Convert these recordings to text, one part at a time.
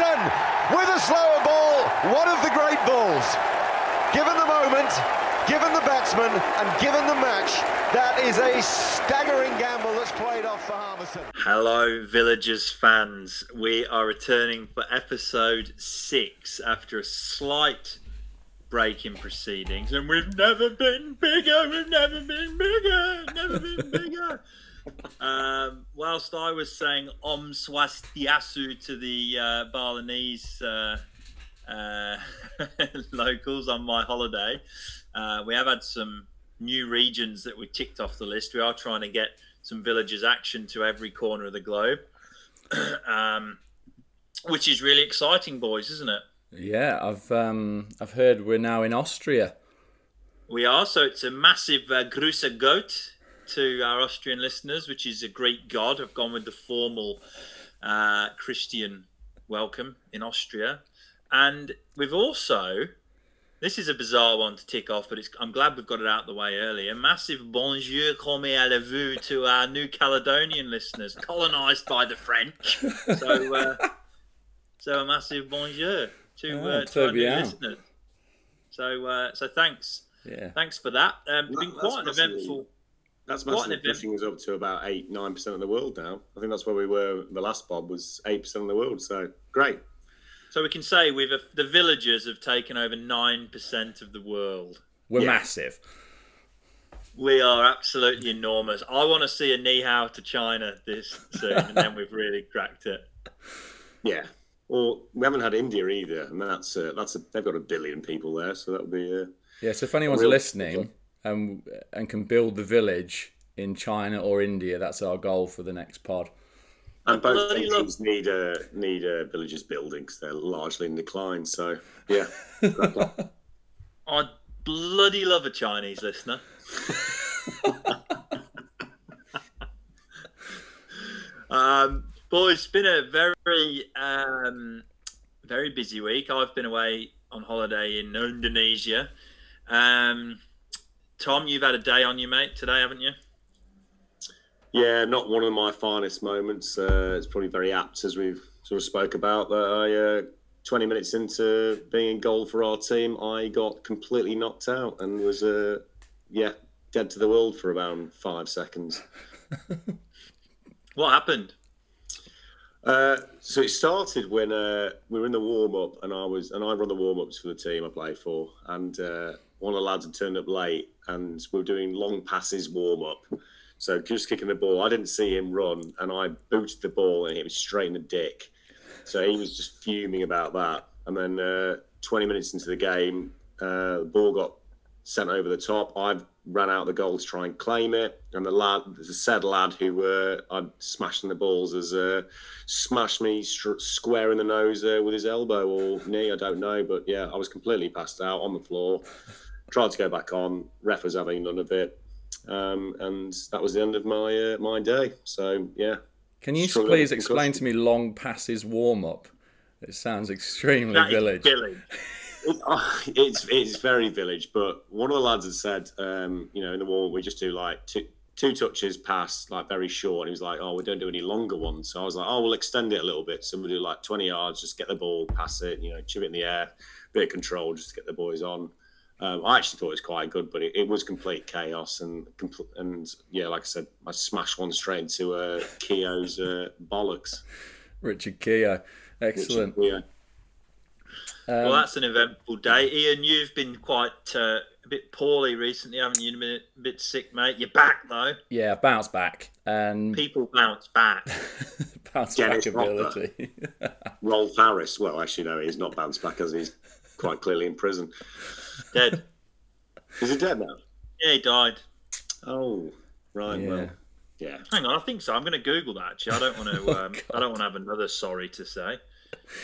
With a slower ball, one of the great balls. Given the moment, given the batsman, and given the match, that is a staggering gamble that's played off for Harmison. Hello, Villagers fans. We are returning for episode six after a slight break in proceedings, and we've never been bigger. We've never been bigger. Never been bigger. um, whilst I was saying Om Swastiasu to the uh, Balinese uh, uh, locals on my holiday, uh, we have had some new regions that we ticked off the list. We are trying to get some villages action to every corner of the globe, um, which is really exciting, boys, isn't it? Yeah, I've um, I've heard we're now in Austria. We are. So it's a massive uh, Grüße Gott to our Austrian listeners, which is a great God. I've gone with the formal uh, Christian welcome in Austria. And we've also, this is a bizarre one to tick off, but I'm glad we've got it out the way early. A Massive bonjour, comme allez-vous to our New Caledonian listeners, colonised by the French. So, uh, so a massive bonjour to, Oh, uh, to our new bien. listeners. So, uh, so thanks, Yeah. thanks for that. Um, it's been quite an that's massively- eventful. That's What an massively event. pushing us up to about eight, nine percent of the world now. I think that's where we were. The last Bob was eight percent of the world. So great. So we can say we've the villagers have taken over nine percent of the world. We're Yeah. massive. We are absolutely enormous. I want to see a knee how to China this soon, and then we've really cracked it. Yeah. Well, we haven't had India either, and that's uh, that's a, they've got a billion people there, so that would be. Uh, Yeah, so if anyone's Real- listening and and can build the village in China or India, that's our goal for the next pod. and both bloody love- need uh, need uh, villages building 'cause they're largely in decline. So yeah, crack on. I bloody love a Chinese listener. um, boys, it's been a very, um, very busy week. I've been away on holiday in Indonesia. Um, Tom, you've had a day on you, mate, today, haven't you? yeah, not one of my finest moments. Uh, it's probably very apt as we've sort of spoke about that. I uh, 20 minutes into being in goal for our team, I got completely knocked out and was uh, yeah dead to the world for about five seconds. What happened? Uh, so it started when uh, we were in the warm up, and I was and I run the warm ups for the team I play for, and uh, one of the lads had turned up late, and we were doing long passes warm up. So just kicking the ball, I didn't see him run, and I booted the ball and it was straight in the dick. So he was just fuming about that. And then uh, 20 minutes into the game, uh, the ball got sent over the top. I ran out the goal to try and claim it, and the lad, the said lad who uh, I'd smashed in the balls, has uh, smashed me str- square in the nose uh, with his elbow or knee. I don't know, but yeah, I was completely passed out on the floor. Tried to go back on. Ref was having none of it, um, and that was the end of my uh, my day. So yeah, Can you please explain to me long passes warm up? It sounds extremely That village. Billy. Oh, it's it's very village, but one of the lads had said, um, you know, in the wall we just do like two two touches, pass, like very short. And he was like, oh, we don't do any longer ones. So I was like, oh, we'll extend it a little bit. So we'll do like twenty yards, just get the ball, pass it, you know, chip it in the air, bit of control, just to get the boys on. Um, I actually thought it was quite good, but it, it was complete chaos and compl- and yeah, like I said, I smashed one straight into uh, Keogh's uh, bollocks. Richard Keogh. which- Excellent. yeah. Um, well, that's an eventful day. Ian, you've been quite uh, a bit poorly recently, haven't you? You've been a bit sick, mate. You're back though. yeah, bounce back and People bounce back. bounce Dennis back ability. Rolf Harris. Well, actually, no, he's not bounced back as he's quite clearly in prison. Dead. Is he dead now? Yeah, he died. Oh, right. yeah. Well, yeah. Hang on, I think so. I'm going to Google that. Actually, I don't want to. Um, I don't want to have another sorry to say.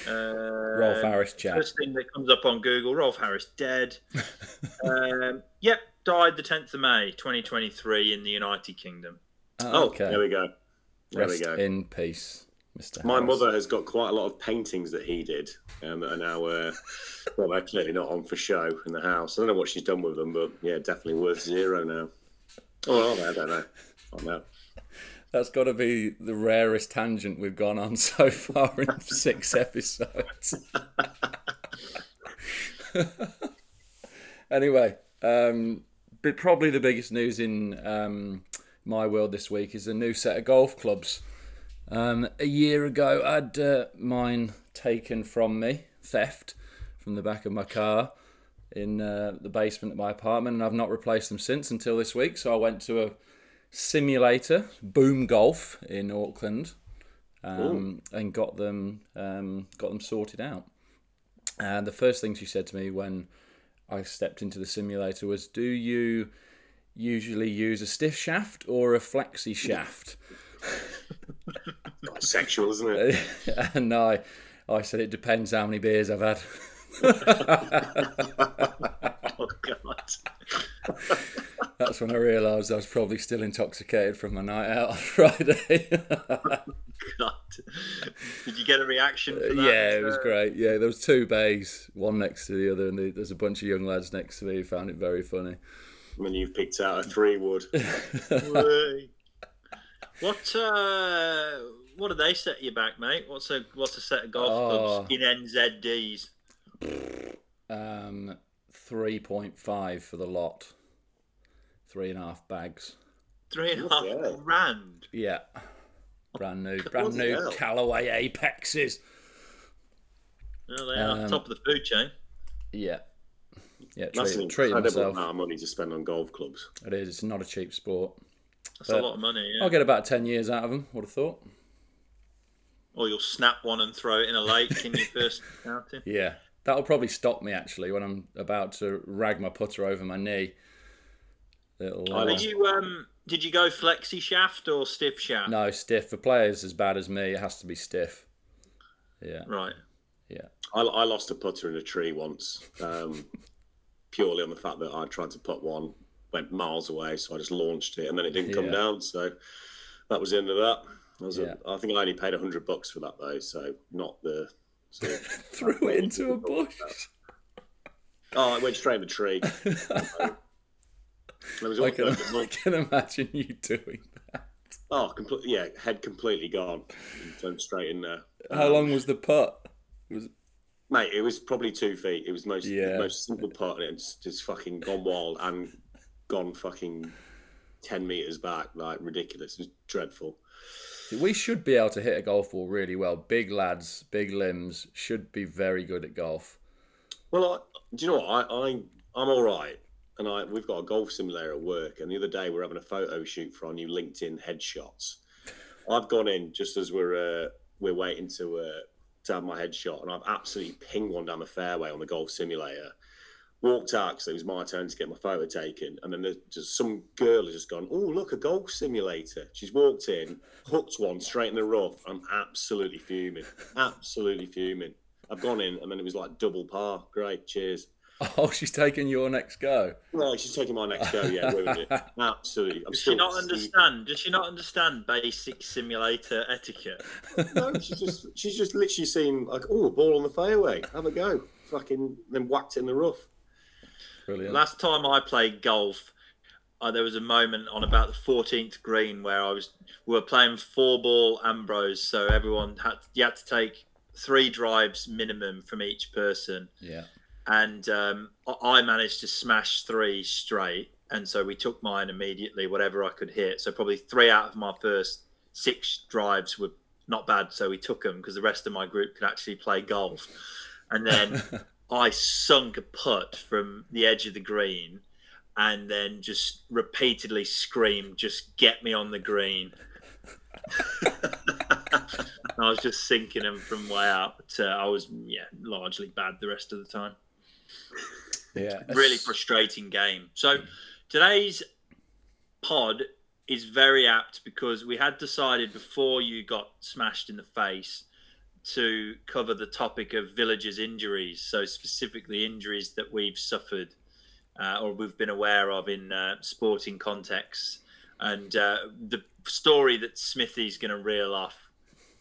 Uh, Rolf Harris chat. First thing that comes up on Google: Rolf Harris dead. um, yep, died the 10th of May, 2023, in the United Kingdom. Oh, okay. there we go. There Rest we go. in peace, Mr. My Harris. mother has got quite a lot of paintings that he did um, that are now, uh, well, they're clearly not on for show in the house. I don't know what she's done with them, but yeah, definitely worth zero now. Oh, are they? I don't know. I don't know. That's got to be the rarest tangent we've gone on so far in six episodes. anyway, um, but probably the biggest news in um, my world this week is a new set of golf clubs. Um, a year ago, I had uh, mine taken from me, theft, from the back of my car in uh, the basement of my apartment, and I've not replaced them since until this week. So I went to a simulator, Boom Golf in Auckland, um, and got them um, got them sorted out. And the first thing she said to me when I stepped into the simulator was, "Do you usually use a stiff shaft or a flexi shaft?" Sexual, isn't it? and I, I said it depends how many beers I've had. Oh God. That's when I realised I was probably still intoxicated from my night out on Friday. God. Did you get a reaction? For that? yeah, it was Uh, great. Yeah, there was two bays, one next to the other, and there's a bunch of young lads next to me who found it very funny. When you've picked out a three wood. What uh, what do they set you back, mate? What's a what's a set of golf Oh. clubs in NZDs? Um, three point five for the lot, three and a half bags. Three and a half Yeah. grand. Yeah, brand new, brand new hell. Callaway Apexes. Oh, they are Um, top of the food chain. Yeah, yeah. That's an Treat, treating incredible myself. amount of money to spend on golf clubs. It is. It's not a cheap sport. That's a lot of money. Yeah. I'll get about ten years out of them. Would have thought. Or you'll snap one and throw it in a lake in your first outing. Yeah, that'll probably stop me actually when I'm about to rag my putter over my knee. It'll, I uh, Did you um? Did you go flexi shaft or stiff shaft? no stiff for players as bad as me. It has to be stiff. Yeah, Right. yeah. I, I lost a putter in a tree once, um, purely on the fact that I tried to put one, went miles away, so I just launched it, and then it didn't come Yeah. down. So that was the end of that. Yeah. a, I think I only paid hundred bucks for that though, so not the. So, Threw it into a bush. oh, it went straight in the tree. I can, I can imagine you doing that. oh, completely, yeah, head completely gone, turned straight in there. How Um, long was the putt? Was Mate, it was probably two feet. It was most Yeah. the most simple putt, and it's just fucking gone wild and gone fucking ten meters back, like ridiculous. It was dreadful. We should be able to hit a golf ball really well. Big lads, big limbs should be very good at golf. Well, I, do you know what? I, I I'm all right, and I we've got a golf simulator at work, and the other day we're having a photo shoot for our new LinkedIn headshots. I've gone in just as we're uh, we're waiting to uh, to have my headshot, and I've absolutely pinged one down the fairway on the golf simulator. Walked out because it was my turn to get my photo taken, and then there's just some girl has just gone, "Oh, look, a golf simulator." She's walked in, hooked one straight in the rough. I'm absolutely fuming, absolutely fuming. I've gone in, and then it was like double par. Great, cheers. Oh, she's taking your next go. No, she's taking my next go. Yeah, ruined it. Absolutely. I'm Does still, she not understand? Does she not understand basic simulator etiquette? No, she's just she's just literally seen like, oh, a ball on the fairway. Have a go. Fucking then whacked it in the rough. Brilliant. Last time I played golf, uh, there was a moment on about the 14th green where I was we were playing four ball Ambrose, so everyone had you had to take three drives minimum from each person, yeah. and um, I- I managed to smash three straight, and so we took mine immediately, whatever I could hit. So probably three out of my first six drives were not bad, so we took them because the rest of my group could actually play golf, and then. I sunk a putt from the edge of the green and then just repeatedly screamed, just get me on the green. I was just sinking them from way out. Uh, I was, yeah, largely bad the rest of the time. Yeah. Really frustrating game. So today's pod is very apt because we had decided before you got smashed in the face to cover the topic of villagers' injuries. So specifically injuries that we've suffered uh, or we've been aware of in uh, sporting contexts. And uh, the story that Smithy's going to reel off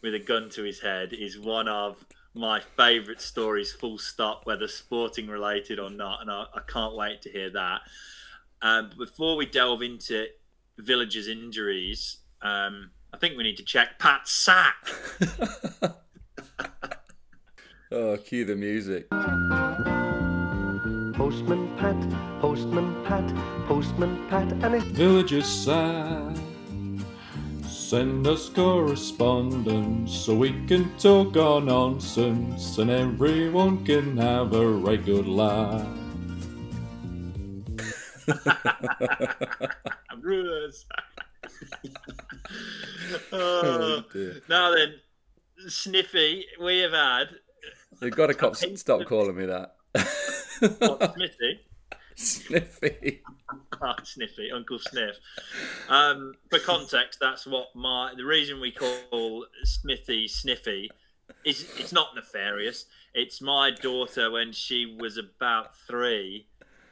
with a gun to his head is one of my favourite stories, full stop, whether sporting related or not. And I, I can't wait to hear that. Um, before we delve into villagers' injuries, um, I think we need to check Pat's sack. Oh, cue the music. Postman Pat, Postman Pat, Postman Pat, and his Villagers sad. Send us correspondence so we can talk our nonsense and everyone can have a right good laugh. Rulers. oh, uh, now then, Sniffy, we have had You've got to cop, stop calling me that. what, Smithy. Sniffy. Ah, Sniffy, Uncle Sniff. Um, for context, that's what my the reason we call Smithy Sniffy is it's not nefarious. It's my daughter when she was about three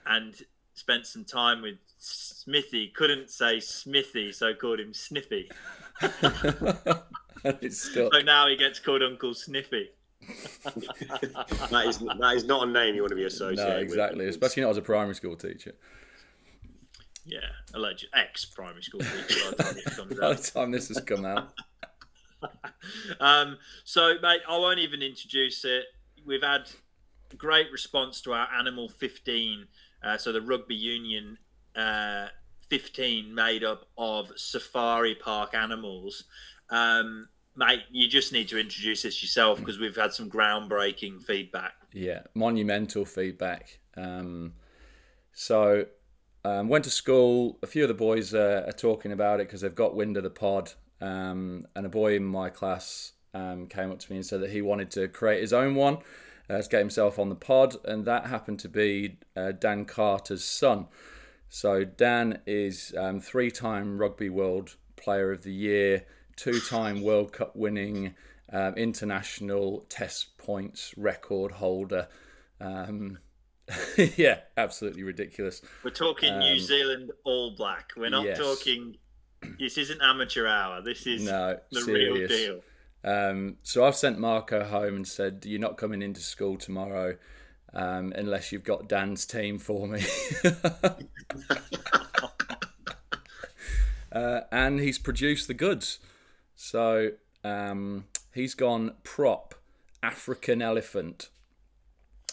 and spent some time with Smithy, couldn't say Smithy, so called him Sniffy. So now he gets called Uncle Sniffy. that is that is not a name you want to be associated No, with. exactly. Especially not as a primary school teacher. Yeah, alleged ex primary school teacher by the time By the time this has come out. Um, so, mate, I won't even introduce it. We've had great response to our Animal 15, uh, so the rugby union uh, 15 made up of safari park animals. Um, mate, you just need to introduce this yourself because we've had some groundbreaking feedback. Yeah, monumental feedback. Um, so, um, went to school. A few of the boys uh, are talking about it because they've got wind of the pod. Um, and a boy in my class um, came up to me and said that he wanted to create his own one uh, to get himself on the pod, and that happened to be uh, Dan Carter's son. So Dan is um, three-time Rugby World Player of the Year, two-time World Cup winning, um, international Test points record holder. Um, yeah, absolutely ridiculous. We're talking New Zealand All Black. We're not Um, yes. talking. This isn't amateur hour. This is No, the serious. real deal. Um, so I've sent Marco home and said, "You're not coming into school tomorrow um, unless you've got Dan's team for me." uh, and he's produced the goods. So um, he's gone prop African elephant.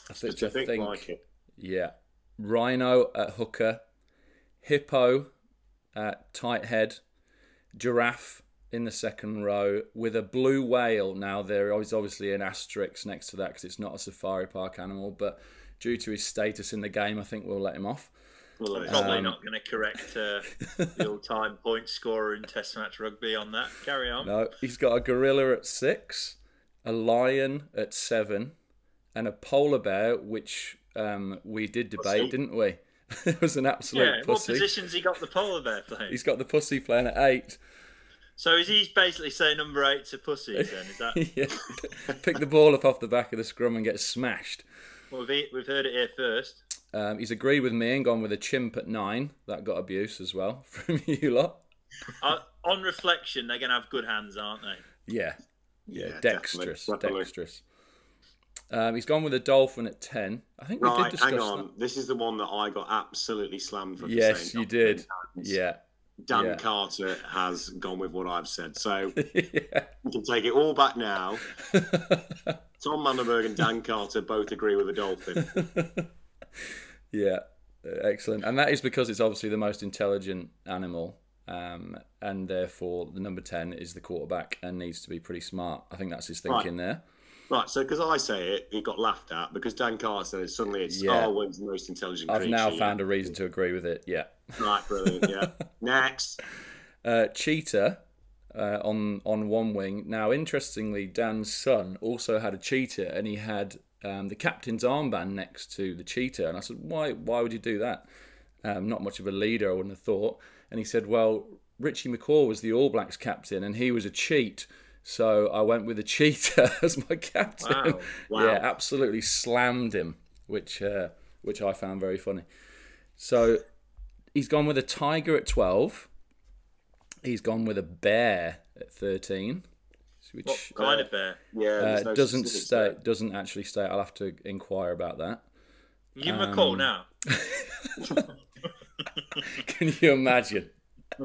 I think, Just I think, think like it. yeah, rhino at hooker, hippo at tight head, giraffe in the second row with a blue whale. Now there is obviously an asterisk next to that because it's not a safari park animal, but due to his status in the game, I think we'll let him off. Well, uh, Probably Um, not going to correct uh, the all-time point scorer in Test match rugby on that. Carry on. No, he's got a gorilla at six, a lion at seven, and a polar bear, which um, we did debate, Pussy. didn't we? it was an absolute yeah. What pussy. position's he got the polar bear playing? He's got the pussy playing at eight. So is he basically saying number eight's a pussy? Then is that? yeah. Pick the ball up off the back of the scrum and get smashed. Well, we've, we've heard it here first. Um, he's agreed with me and gone with a chimp at nine. That got abuse as well from you lot. Uh, on reflection, they're going to have good hands, aren't they? Yeah. Yeah, Yeah, dexterous. definitely, definitely. Dexterous. Um, he's gone with a dolphin at 10. I think we did Right, discuss hang on. that. This is the one that I got absolutely slammed for. for Yes, saying you did. times. Yeah. Dan yeah. Carter has gone with what I've said. So yeah. we can take it all back now. Tom Manderberg and Dan Carter both agree with a dolphin. Yeah, uh, excellent. And that is because it's obviously the most intelligent animal, um, and therefore the number 10 is the quarterback and needs to be pretty smart. I think that's his thinking there. Right, so because I say it, it got laughed at. Because Dan Carter said it, suddenly it's Yeah. when's the most intelligent I've creature? now Yeah. found a reason to agree with it. Yeah. Right, brilliant. Yeah. Next. Uh, cheetah uh, on on one wing. Now, interestingly, Dan's son also had a cheetah, and he had um, the captain's armband next to the cheetah. And I said, "Why? Why would you do that? Um, not much of a leader, I wouldn't have thought." And he said, "Well, Richie McCaw was the All Blacks captain, and he was a cheat." So I went with the cheetah as my captain. Wow. Wow. Yeah, absolutely slammed him, which uh, which I found very funny. So he's gone with a tiger at twelve. He's gone with a bear at thirteen, which What kind of bear? Yeah. uh, no doesn't stay. there. Doesn't actually stay. I'll have to inquire about that. Give him a call Um, now. Can you imagine?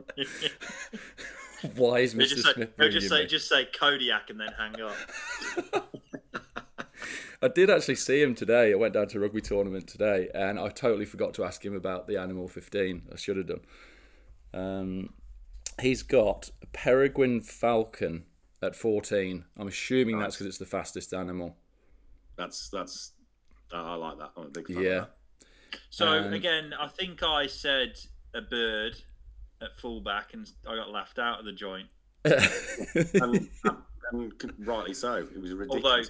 Why is He'll Mr. just say, Smith he'll ringing just say, me? just say Kodiak and then hang up. I did actually see him today. I went down to a rugby tournament today, and I totally forgot to ask him about the Animal 15. I should have done. Um, he's got a peregrine falcon at 14. I'm assuming that's because it's the fastest animal. That's that's. I I like that. I'm a big fan. Yeah. Of So Um, again, I think I said a bird at fullback, and I got laughed out of the joint. And, and, and rightly so. It was ridiculous. Although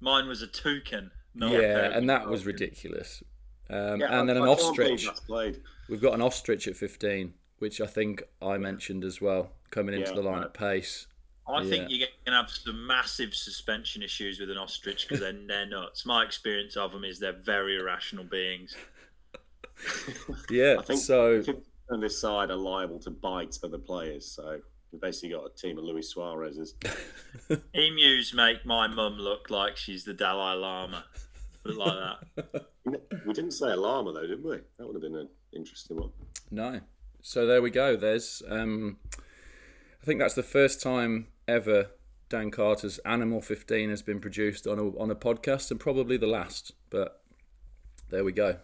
mine was a toucan. Not a yeah, and that was ridiculous. Um, Yeah, and then I- an I ostrich. We've got an ostrich at 15, which I think I mentioned as well, coming into Yeah, the line right. at pace. I think you're going to have some massive suspension issues with an ostrich because they're, they're nuts. My experience of them is they're very irrational beings. Yeah, I think so on this side are liable to bite other players. So we've basically got a team of Luis Suarez's. Emus make my mum look like she's the Dalai Lama. Put it like that. We didn't say a llama though, did we? That would have been an interesting one. no. So there we go. There's, um, I think that's the first time ever Dan Carter's Animal 15 has been produced on a, on a podcast, and probably the last. But there we go.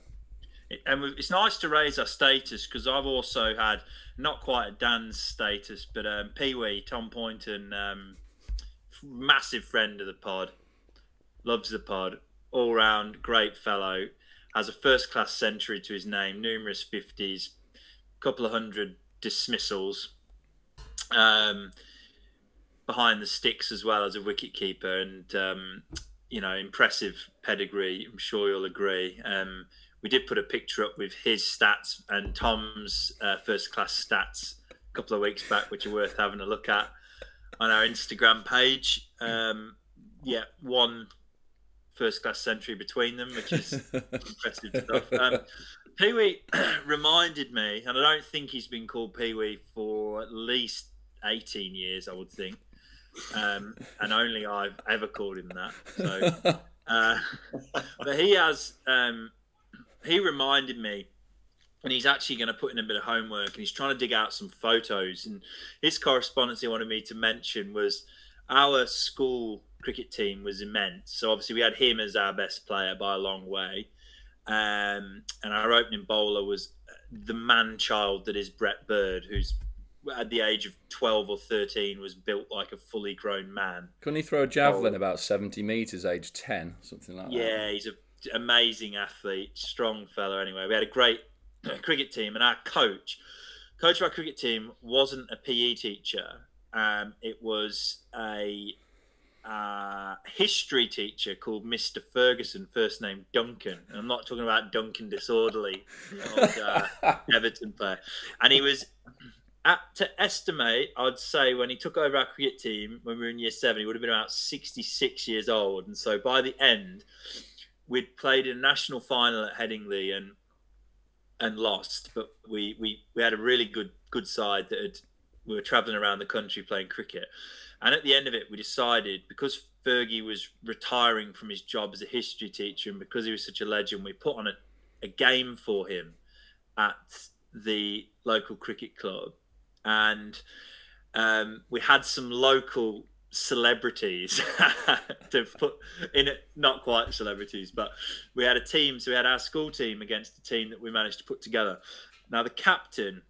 and it's nice to raise our status because I've also had not quite a Dan's status, but um, Pee Wee, Tom Poynton, um, massive friend of the pod, loves the pod, all round great fellow, has a first class century to his name, numerous 50s, couple of hundred dismissals. Um, behind the sticks as well as a wicket keeper and um, you know impressive pedigree i'm sure you'll agree. Um, we did put a picture up with his stats and tom's uh, first class stats a couple of weeks back which are worth having a look at on our instagram page. Um, yeah one first class century between them which is impressive stuff. Um, Pee-wee reminded me, and I don't think he's been called Pee-wee for at least 18 years, I would think. Um, and only I've ever called him that. So, uh, but he has, um, he reminded me, and he's actually going to put in a bit of homework, and he's trying to dig out some photos. And his correspondence he wanted me to mention was our school cricket team was immense. So obviously we had him as our best player by a long way. Um, and our opening bowler was the man child that is Brett Bird, who's at the age of 12 or 13 was built like a fully grown man. Couldn't he throw a javelin about 70 metres, age 10, something like that? Yeah, he's an amazing athlete, strong fella. Anyway, we had a great cricket team, and our coach, coach of our cricket team, wasn't a PE teacher. Um, it was a uh, history teacher called Mr. Ferguson, first name Duncan. And I'm not talking about Duncan Disorderly, the old uh, Everton player. And he was, at, to estimate, I'd say when he took over our cricket team when we were in year seven, he would have been about 66 years old. And so by the end, we'd played in a national final at Headingley and and lost, but we, we, we had a really good good side that had, we were travelling around the country playing cricket. And at the end of it, we decided because Fergie was retiring from his job as a history teacher and because he was such a legend, we put on a, a game for him at the local cricket club. And um, we had some local celebrities to put in it, not quite celebrities, but we had a team. So we had our school team against the team that we managed to put together. Now, the captain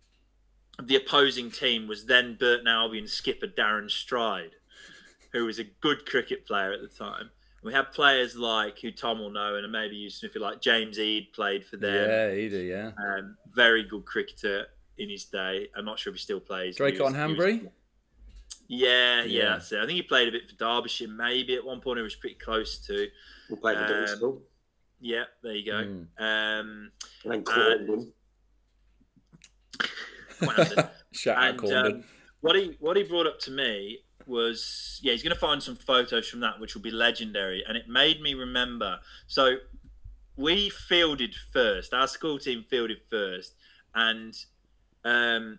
the opposing team was then Burton Albion skipper Darren Stride, who was a good cricket player at the time. We had players like who Tom will know, and maybe you Sniffy, like James Ead played for them. Yeah, he do, yeah. Um, very good cricketer in his day. I'm not sure if he still plays. but he Drake on was- was- Hanbury? Yeah, yeah, Yeah. that's it. I think he played a bit for Derbyshire, maybe at one point. He was pretty close to. We played for Um, Dunstable. Yeah, there you go. Mm. Um, And then Cornwall. Shout out and Corndon. um, what he what he brought up to me was yeah he's going to find some photos from that which will be legendary and it made me remember so we fielded first our school team fielded first and um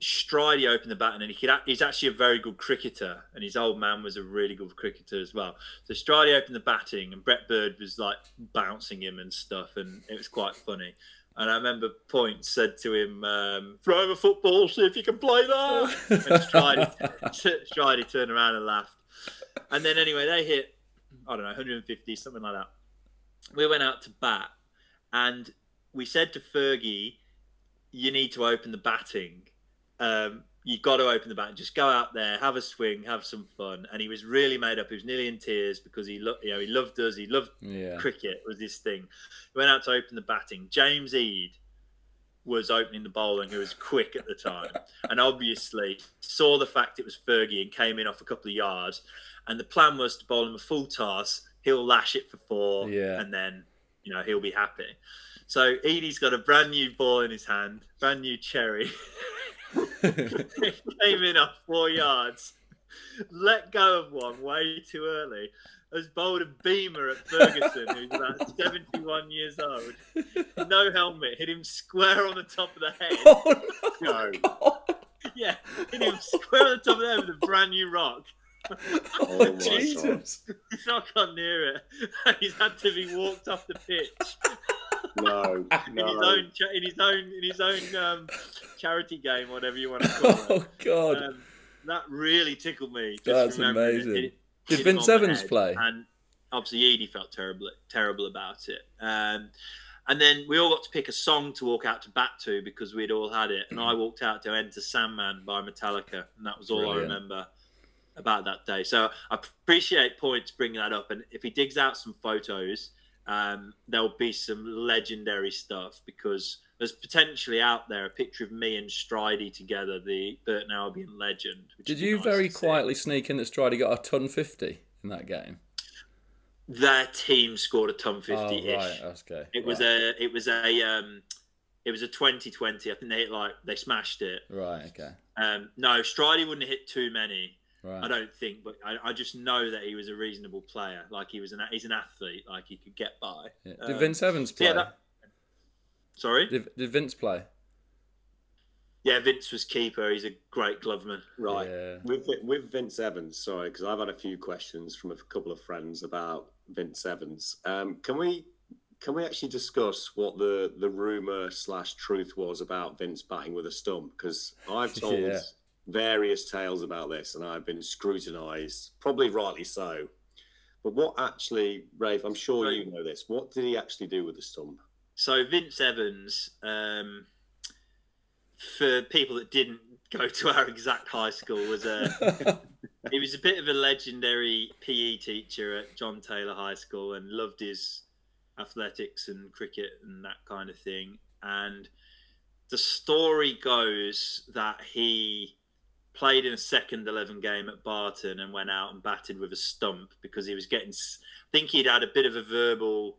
Stridey opened the batting and he could, he's actually a very good cricketer and his old man was a really good cricketer as well. So Stridey opened the batting and Brett Bird was like bouncing him and stuff and it was quite funny. And I remember Point said to him, um, "Throw him a football, see if you can play that." and Stridy, Stridy turned around and laughed. And then anyway, they hit I don't know 150, something like that. We went out to bat, and we said to Fergie, "You need to open the batting." Um, you've got to open the bat. Just go out there, have a swing, have some fun. And he was really made up. He was nearly in tears because he loved, you know, he loved us. He loved Yeah. cricket was his thing. He went out to open the batting. James Eade was opening the bowling, who was quick at the time, and obviously saw the fact it was Fergie and came in off a couple of yards. And the plan was to bowl him a full toss. He'll lash it for four, Yeah. and then you know he'll be happy. So Edie's got a brand new ball in his hand, brand new cherry. came in off four yards, let go of one way too early, As bowled a beamer at Ferguson, who's about 71 years old. No helmet, hit him square on the top of the head. oh No. no! Yeah, hit him square on the top of the head with a brand new rock. Oh, my Jesus! He's not gone near it. He's had to be walked off the pitch No. in his own, cha- in his own, in his own um, charity game, whatever you want to call it. Oh God! Um, that really tickled me. That's remembering it. amazing. It- Did Vince him on the Evans play? And obviously, Edie felt terrible, terrible about it. Um, and then we all got to pick a song to walk out to bat to because we'd all had it. And I walked out to Enter Sandman by Metallica, and that was all Brilliant. I remember about that day. So I appreciate Points bringing that up. And if he digs out some photos, um, there'll be some legendary stuff because there's potentially out there a picture of me and Stridey together, the Burton Albion legend. which Did you nice very to see. quietly sneak in that Strider got a ton fifty in that game? Their team scored a ton Oh fifty ish. right, okay. It was a it was a um it was a 2020. I think they hit like they smashed it. right. Okay, Um no, Stridey wouldn't have hit too many. Right. I don't think, but I, I just know that he was a reasonable player. Like he was an he's an athlete. Like he could get by. Yeah. Did Um, Vince Evans play? yeah, that- Sorry. did, did Vince play? Yeah, Vince was keeper. He's a great gloveman. Right. Yeah. With with Vince Evans, sorry, because I've had a few questions from a couple of friends about Vince Evans. Um, can we can we actually discuss what the the rumor slash truth was about Vince batting with a stump? Because I've told Yeah. Various tales about this, and I've been scrutinised, probably rightly so. But what actually, Rafe? I'm sure you know this. What did he actually do with the stump? So Vince Evans, um, for people that didn't go to our exact high school, was a he was a bit of a legendary PE teacher at John Taylor High School and loved his athletics and cricket and that kind of thing. And the story goes that he played in a second 11 game at Barton and went out and batted with a stump because he was getting, I think he'd had a bit of a verbal,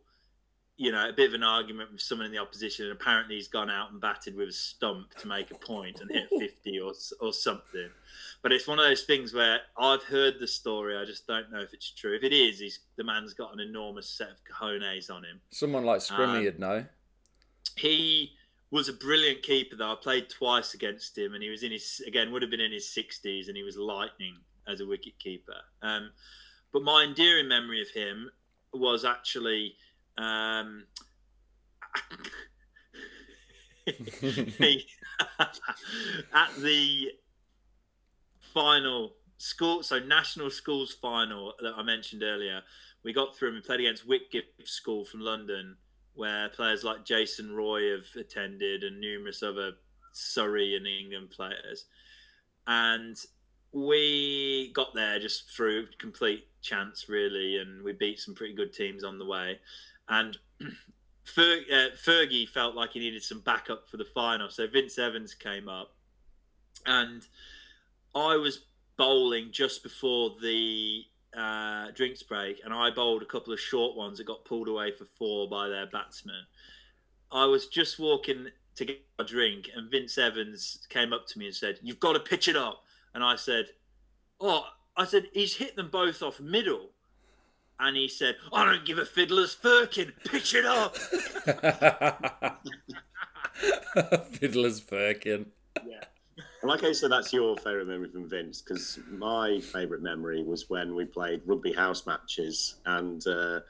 you know, a bit of an argument with someone in the opposition. And apparently he's gone out and batted with a stump to make a point and hit 50 or, or something. But it's one of those things where I've heard the story. I just don't know if it's true. If it is, he's, the man's got an enormous set of cojones on him. Someone like Scrimmy Um, would know. He was a brilliant keeper, though. I played twice against him, and he was in his again would have been in his sixties, and he was lightning as a wicket keeper. Um, but my endearing memory of him was actually um, at the final school, so national schools final that I mentioned earlier. We got through and we played against Whitgift School from London, where players like Jason Roy have attended and numerous other Surrey and England players. And we got there just through complete chance, really, and we beat some pretty good teams on the way. And Fer- uh, Fergie felt like he needed some backup for the final, so Vince Evans came up, and I was bowling just before the uh, drinks break, and I bowled a couple of short ones that got pulled away for four by their batsman. I was just walking to get a drink, and Vince Evans came up to me and said, "You've got to pitch it up." And I said, "Oh," I said, "He's hit them both off middle." And he said, "I don't give a fiddler's firkin. Pitch it up." Fiddler's Firkin. And like I said, that's your favourite memory from Vince, because my favourite memory was when we played rugby house matches, and uh,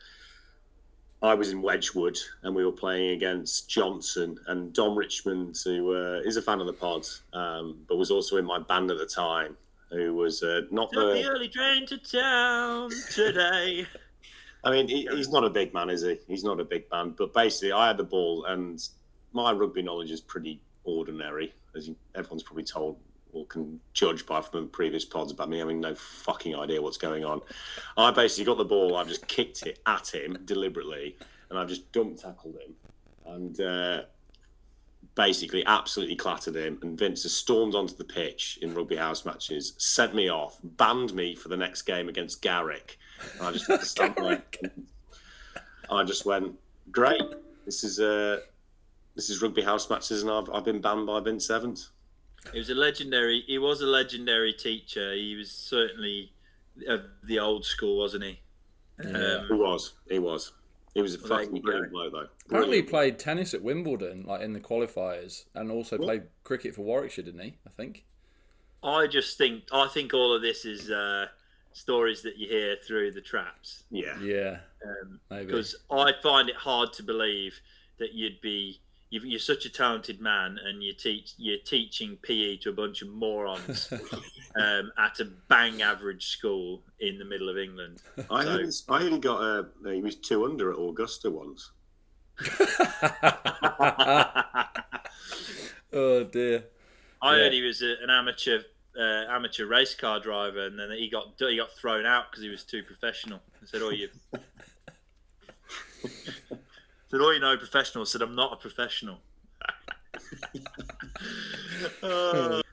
I was in Wedgwood and we were playing against Johnson and Dom Richmond, who uh, is a fan of the pod, um, but was also in my band at the time, who was uh, not Took the the. early train to town today. I mean, he, he's not a big man, is he? He's not a big man, but basically, I had the ball and my rugby knowledge is pretty ordinary, as you, everyone's probably told or can judge by from previous pods about me having no fucking idea what's going on. I basically got the ball, I've just kicked it at him deliberately, and I've just dump tackled him, and uh, basically absolutely clattered him. And Vince has stormed onto the pitch in rugby house matches, sent me off, banned me for the next game against Garrick. And I just had to stand there. I just went, great. This is uh, this is rugby house matches, and I've, I've been banned by Vince Evans. He was a legendary. He was a legendary teacher. He was certainly of the old school, wasn't he? He Um, was. He was. He was a Well, fucking you brilliant go. bloke, though. Apparently, he played tennis at Wimbledon, like in the qualifiers, and also What? played cricket for Warwickshire, didn't he? I think. I just think. I think all of this is uh, stories that you hear through the traps. Yeah. Yeah, Um, maybe. because I find it hard to believe that you'd be you- you're such a talented man and you teach you're teaching PE to a bunch of morons um, at a bang average school in the middle of England. I, So- only, I only got a. He was two under at Augusta once. oh dear. I Yeah. heard he was a, an amateur uh, amateur race car driver, and then he got he got thrown out because he was too professional. I said, "Oh, you." Said, all you know, professional." I said, "I'm not a professional." Uh,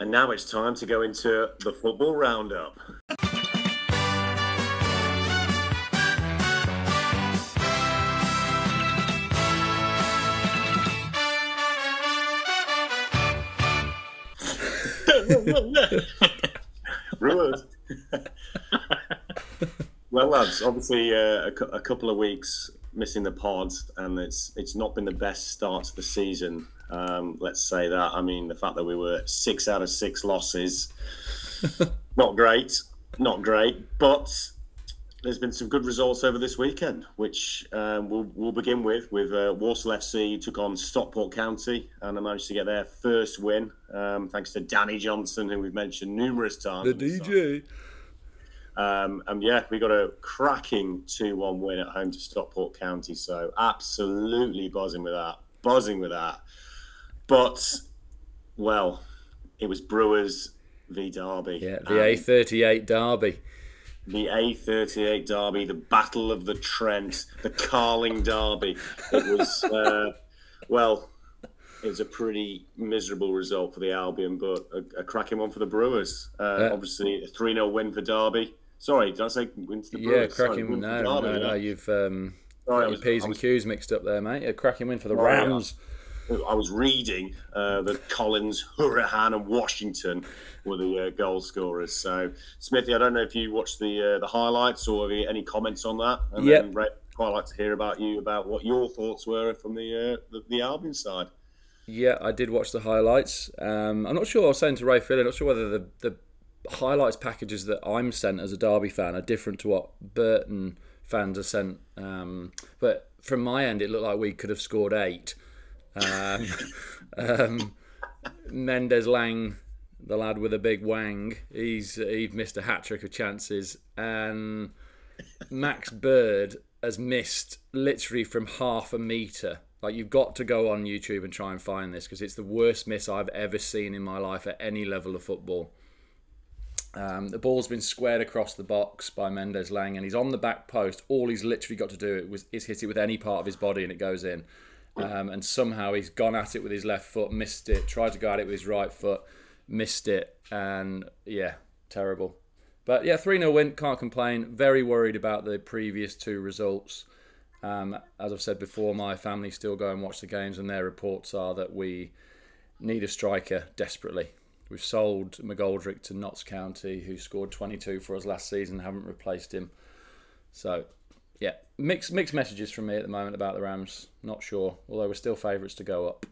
And now it's time to go into the football roundup. Well, lads, obviously uh, a, cou- a couple of weeks missing the pod, and it's it's not been the best start to the season. Um, let's say that. I mean, the fact that we were six out of six losses, not great, not great. But there's been some good results over this weekend, which um, we'll, we'll begin with. With uh, Walsall FC took on Stockport County, and they managed to get their first win, um, thanks to Danny Johnson, who we've mentioned numerous times. The on this side. DJ. Um, and yeah, we got a cracking 2 1 win at home to Stockport County. So absolutely buzzing with that. Buzzing with that. But, well, it was Brewers v Derby. Yeah, the A38 Derby. the A38 Derby, the Battle of the Trent, the Carling Derby. It was, uh, well, it was a pretty miserable result for the Albion, but a, a cracking one for the Brewers. Uh. Obviously, a 3 0 win for Derby. Sorry, did I say win for the Yeah, Brewers? Cracking. win for No, Derby, no, no. You've um, Sorry, I got your was- P's I and Q's mixed up there, mate. A cracking win for the Sorry, Rams. I was reading uh, that Collins, Hourihane, and Washington were the uh, goal scorers. So, Smithy, I don't know if you watched the uh, the highlights or any comments on that. And Yep. then, Ray, quite like to hear about you about what your thoughts were from the uh, the, the Albion side. Yeah, I did watch the highlights. Um, I'm not sure. I was saying to Ray Phil, I'm not sure whether the, the highlights packages that I'm sent as a Derby fan are different to what Burton fans are sent. Um, but from my end, it looked like we could have scored eight. Um, um, Mendez-Laing, the lad with a big wang, he's he's missed a hat trick of chances, and Max Bird has missed literally from half a meter. Like you've got to go on YouTube and try and find this because it's the worst miss I've ever seen in my life at any level of football. Um, the ball's been squared across the box by Mendez-Laing, and he's on the back post. All he's literally got to do was is hit it with any part of his body, and it goes in. Um, and somehow he's gone at it with his left foot, missed it. Tried to go at it with his right foot, missed it, and yeah, terrible. But yeah, 3 0 win, can't complain. Very worried about the previous two results. Um, as I've said before, my family still go and watch the games, and their reports are that we need a striker desperately. We've sold McGoldrick to Notts County, who scored 22 for us last season, haven't replaced him. So, yeah, mixed mixed messages from me at the moment about the Rams. Not sure, although we're still favourites to go up.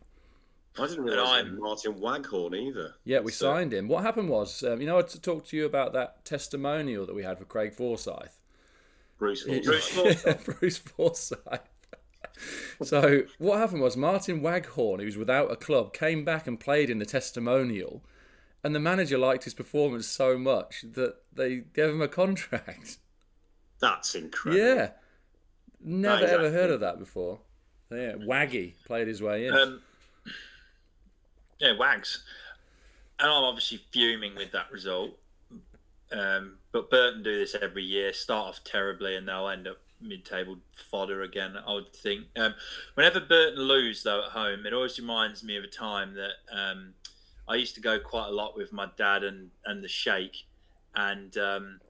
I didn't But realise I'm- Martin Waghorn either. Yeah, we So- signed him. What happened was, um, you know, to talk to you about that testimonial that we had for Craig Forsyth. Bruce Forsyth. Bruce Forsyth. Bruce Forsyth. so what happened was Martin Waghorn, who was without a club, came back and played in the testimonial, and the manager liked his performance so much that they gave him a contract. That's incredible. Yeah, never ever heard of that before. Yeah, Waggy played his way in. Um, yeah, Wags. And I'm obviously fuming with that result. Um, but Burton do this every year, start off terribly, and they'll end up mid-table fodder again. I would think. Um, whenever Burton lose though at home, it always reminds me of a time that um, I used to go quite a lot with my dad and and the Sheikh, and um,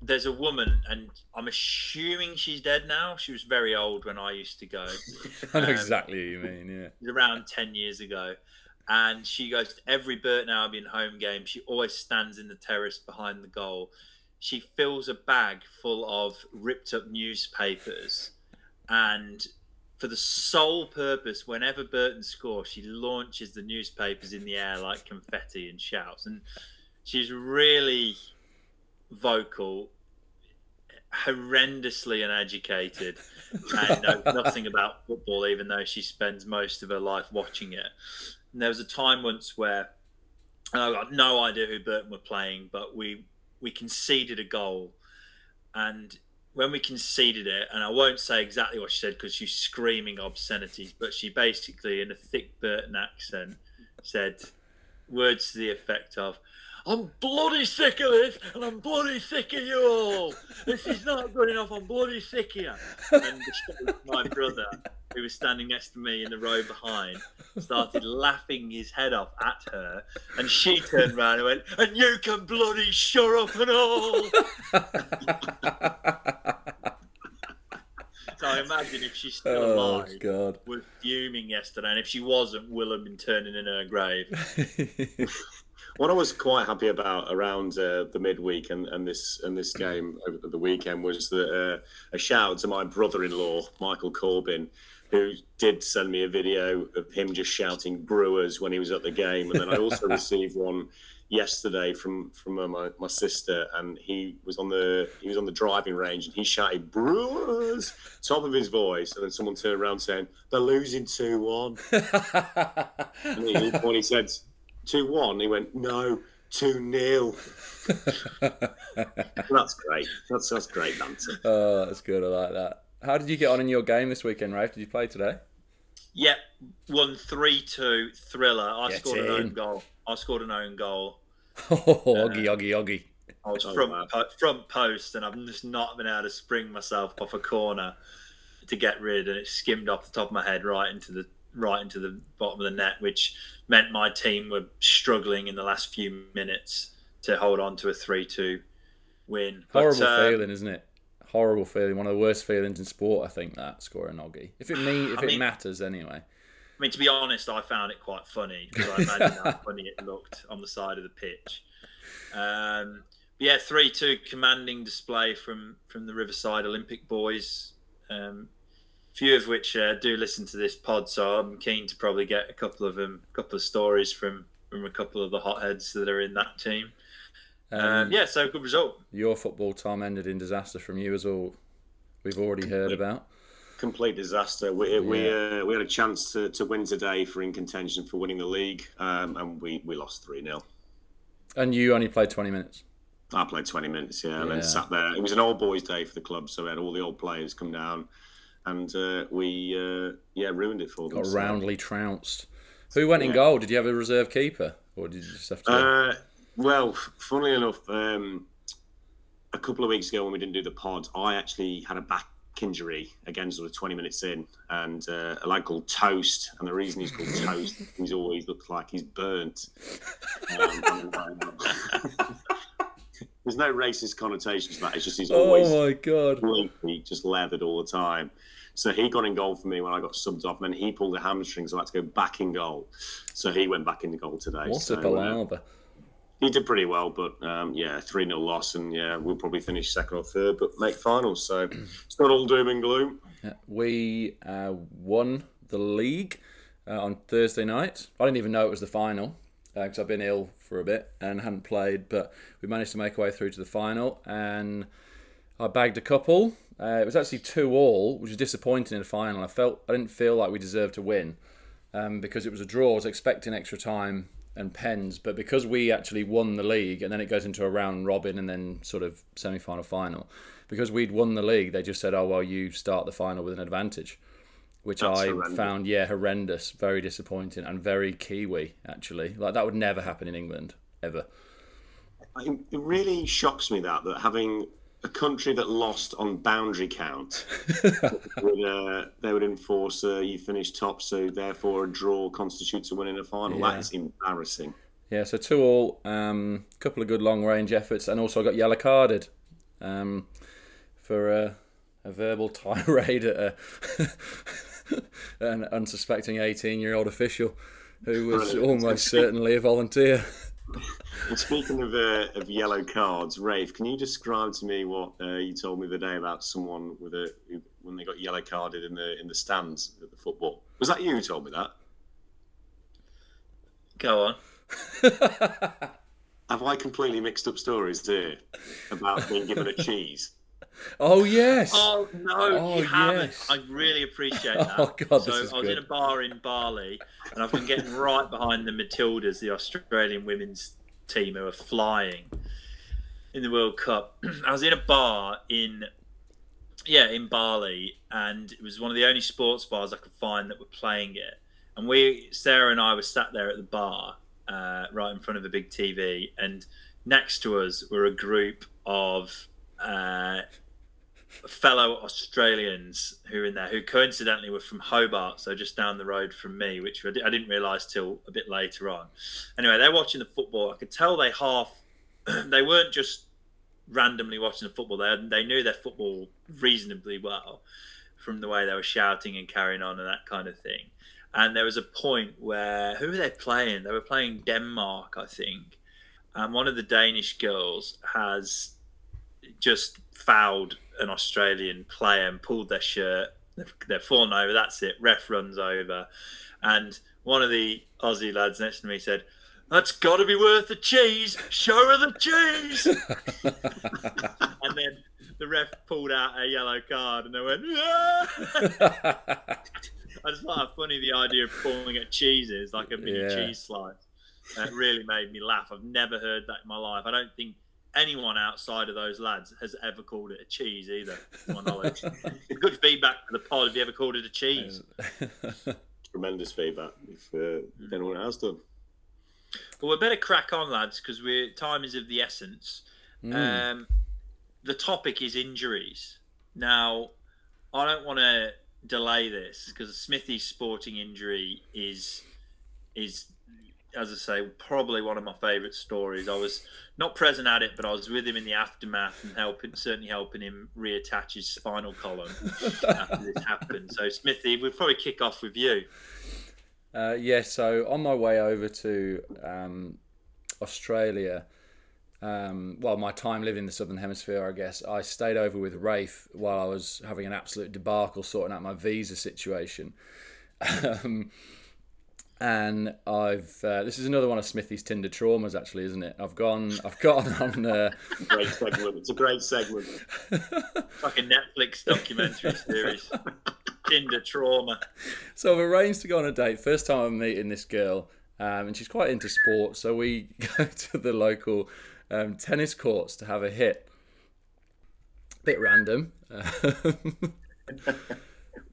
there's a woman, and I'm assuming she's dead now. She was very old when I used to go. I know um, exactly what you mean. Yeah. Around 10 years ago. And she goes to every Burton Albion home game. She always stands in the terrace behind the goal. She fills a bag full of ripped up newspapers. And for the sole purpose, whenever Burton scores, she launches the newspapers in the air like confetti and shouts. And she's really vocal, horrendously uneducated, and knows nothing about football, even though she spends most of her life watching it. And there was a time once where I got no idea who Burton were playing, but we we conceded a goal, and when we conceded it, and I won't say exactly what she said because she's screaming obscenities, but she basically, in a thick Burton accent, said words to the effect of, I'm bloody sick of this, and I'm bloody sick of you all. This is not good enough. I'm bloody sick of you. And my brother, who was standing next to me in the row behind, started laughing his head off at her, and she turned around and went, "And you can bloody shut up and all." So I imagine if she's still oh alive, God. was fuming yesterday, and if she wasn't, will have been turning in her grave. What I was quite happy about around uh, the midweek and, and this and this game over the weekend was that uh, a shout out to my brother-in-law Michael Corbin, who did send me a video of him just shouting Brewers when he was at the game, and then I also received one yesterday from from uh, my, my sister, and he was on the he was on the driving range and he shouted Brewers top of his voice, and then someone turned around saying they're losing two one. And he, when he said two one, he went no two nil. that's great. That's that's great banter. oh, that's good. I like that. How did you get on in your game this weekend, Rafe? Did you play today? Yep, won three two thriller. I Get scored an own goal. I scored an own goal. Oh, uh, Oggy, Oggy, Oggy. I was Oh, front wow. po- front post, and I've just not been able to spring myself off a corner to get rid, and it skimmed off the top of my head right into the right into the bottom of the net, which meant my team were struggling in the last few minutes to hold on to a three two win. But, Horrible uh, feeling, isn't it? Horrible feeling. One of the worst feelings in sport, I think. That scoring Oggy. If it me, if I it mean- matters anyway. I mean, to be honest, I found it quite funny because I imagine how funny it looked on the side of the pitch. Um, but yeah, three-two commanding display from from the Riverside Olympic boys. Um, few of which uh, do listen to this pod, so I'm keen to probably get a couple of them, a couple of stories from from a couple of the hotheads that are in that team. Um, Um, yeah, so good result. Your football time ended in disaster from you, as all we've already heard about. Complete disaster. We we uh, we had a chance to, to win today for in contention for winning the league, um, and we, we lost three 0 And you only played 20 minutes. I played twenty minutes, yeah, and Yeah. then sat there. It was an old boys' day for the club, so we had all the old players come down, and uh, we uh, yeah ruined it for them. Got so- roundly trounced. Who went in goal? Did you have a reserve keeper, or did you just have to? Uh, well, funnily enough, um, a couple of weeks ago when we didn't do the pod, I actually had a back injury again, sort of 20 minutes in, and uh, a lad called Toast. And the reason he's called Toast, he's always looked like he's burnt. Um, there's no racist connotations to that. It's just he's always oh my god! completely just leathered all the time. So he got in goal for me when I got subbed off, and then he pulled a hamstring, so I had to go back in goal. So he went back in the goal today. What so, a uh, he did pretty well, but um, yeah, 3 0 loss, and yeah, we'll probably finish second or third, but make finals. So it's not all doom and gloom. We uh, won the league uh, on Thursday night. I didn't even know it was the final because I've been ill for a bit and hadn't played, but we managed to make our way through to the final. And I bagged a couple. Uh, it was actually two all, which was disappointing in the final. I felt I didn't feel like we deserved to win um, because it was a draw. I was expecting extra time and pens, but because we actually won the league and then it goes into a round robin and then sort of semi final final, because we'd won the league, they just said, "Oh well, you start the final with an advantage," which That's I horrendous. found yeah horrendous, very disappointing, and very Kiwi actually. Like that would never happen in England ever. It, it really shocks me that that having a country that lost on boundary count would uh, they would enforce uh, you finish top, so therefore a draw constitutes a win in a final. Yeah. That is embarrassing. Yeah, so two all, a um, couple of good long range efforts, and also I got yellow carded um, for a, a verbal tirade at a, an unsuspecting 18 year old official who was almost certainly a volunteer. And speaking of uh, of yellow cards, Rafe, can you describe to me what uh, you told me the day about someone with a who- when they got yellow carded in the in the stands at the football? Was that you who told me that? Go on. Have I completely mixed up stories here about being given a cheese? Oh, yes! Oh no, Oh, you haven't. yes. I really appreciate that. Oh, God, so this is I was good. in a bar in Bali, and I've been getting right behind the Matildas, the Australian women's team who are flying in the World Cup. I was in a bar in yeah in Bali, and it was one of the only sports bars I could find that were playing it. And we, Sarah and I, were sat there at the bar, uh, right in front of a big TV, and next to us were a group of uh, fellow Australians who were in there, who coincidentally were from Hobart, so just down the road from me, which I didn't realise till a bit later on. Anyway, they're watching the football. I could tell they half, they weren't just randomly watching the football. They they knew their football reasonably well from the way they were shouting and carrying on and that kind of thing. And there was a point where who were they playing? They were playing Denmark, I think. And one of the Danish girls has just fouled an Australian player and pulled their shirt. They've, they've fallen over. That's it. Ref runs over, and one of the Aussie lads next to me said, "That's got to be worth the cheese. Show her the cheese." and then the ref pulled out a yellow card, and they went. "Ah!" I just thought how funny the idea of calling it is like a mini Yeah. cheese slice. That really made me laugh. I've never heard that in my life. I don't think anyone outside of those lads has ever called it a cheese either, to my knowledge. Good feedback for the pod. Have you ever called it a cheese? Tremendous feedback. If, uh, if anyone has done. Well, we better crack on, lads, because we're time is of the essence. Um, the topic is injuries. Now, I don't want to delay this because Smithy's sporting injury is is as I say, probably one of my favourite stories. I was not present at it, but I was with him in the aftermath and helping, certainly helping him reattach his spinal column after this happened. So, Smithy, we'll probably kick off with you. Uh, yeah, so on my way over to um, Australia, um, well, my time living in the Southern Hemisphere, I guess, I stayed over with Rafe while I was having an absolute debacle sorting out my visa situation. um, and I've uh, this is another one of Smithy's Tinder traumas, actually, isn't it? I've gone, I've gone on. Uh, Great segment. It's a great segment. Like a Netflix documentary series. Tinder trauma. So I've arranged to go on a date. First time I'm meeting this girl, um, and she's quite into sport. So we go to the local um, tennis courts to have a hit. Bit random, um,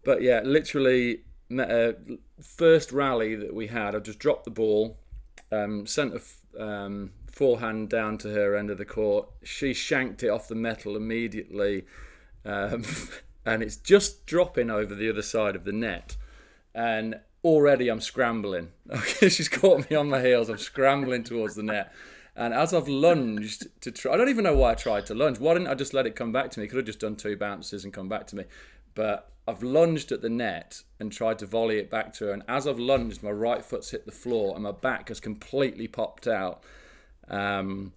but yeah, literally a first rally that we had. I just dropped the ball, um, sent a f- um, forehand down to her end of the court. She shanked it off the metal immediately, um, and it's just dropping over the other side of the net. And already I'm scrambling. Okay, she's caught me on my heels. I'm scrambling towards the net. And as I've lunged to try, I don't even know why I tried to lunge. Why didn't I just let it come back to me? Could have just done two bounces and come back to me. But I've lunged at the net and tried to volley it back to her. And as I've lunged, my right foot's hit the floor and my back has completely popped out. Um,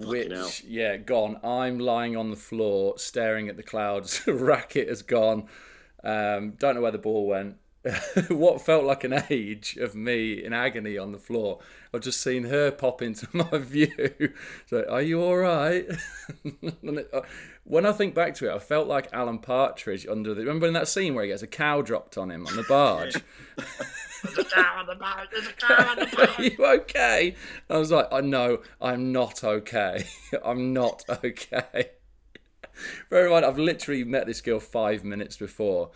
which, hell. yeah, gone. I'm lying on the floor staring at the clouds. Racket has gone. Um, don't know where the ball went. what felt like an age of me in agony on the floor. I've just seen her pop into my view. So, are you all right? Uh, when I think back to it, I felt like Alan Partridge under the. Remember in that scene where he gets a cow dropped on him on the barge? There's a cow on the boat. There's a cow on the boat. Are you okay? I was like, oh, no, I'm not okay. I'm not okay. Bear in mind, I've literally met this girl five minutes before.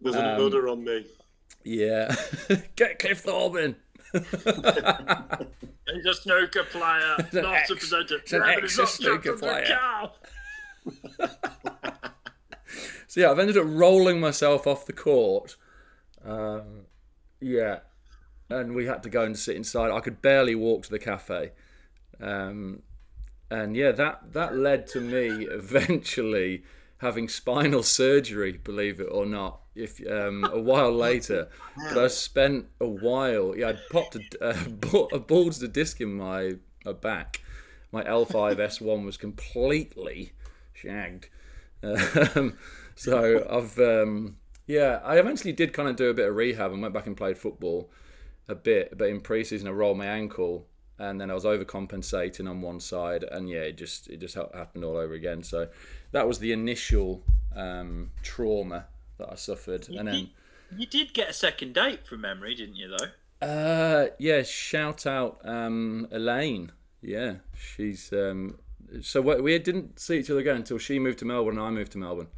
There's Um, another on me. Yeah. Get Cliff Thorburn. He's a snooker player, an not ex- a presenter. an Yeah, he's not ex-snooker jumped on the player. So yeah, I've ended up rolling myself off the court. Um, yeah, and we had to go and sit inside. I could barely walk to the cafe, um, and yeah, that that led to me eventually having spinal surgery. Believe it or not, if um, a while later, but I spent a while. Yeah, I'd popped a, uh, a bulged a disc in my, my back. My L5S1 was completely shagged. Um, so I've um, yeah, I eventually did kind of do a bit of rehab and went back and played football a bit, but in pre-season I rolled my ankle and then I was overcompensating on one side and yeah, it just it just ha- happened all over again. So that was the initial um, trauma that I suffered, and then. You did get a second date from memory, didn't you, though? Uh, yeah, shout out um, Elaine. Yeah, she's. Um, so we, we didn't see each other again until she moved to Melbourne and I moved to Melbourne.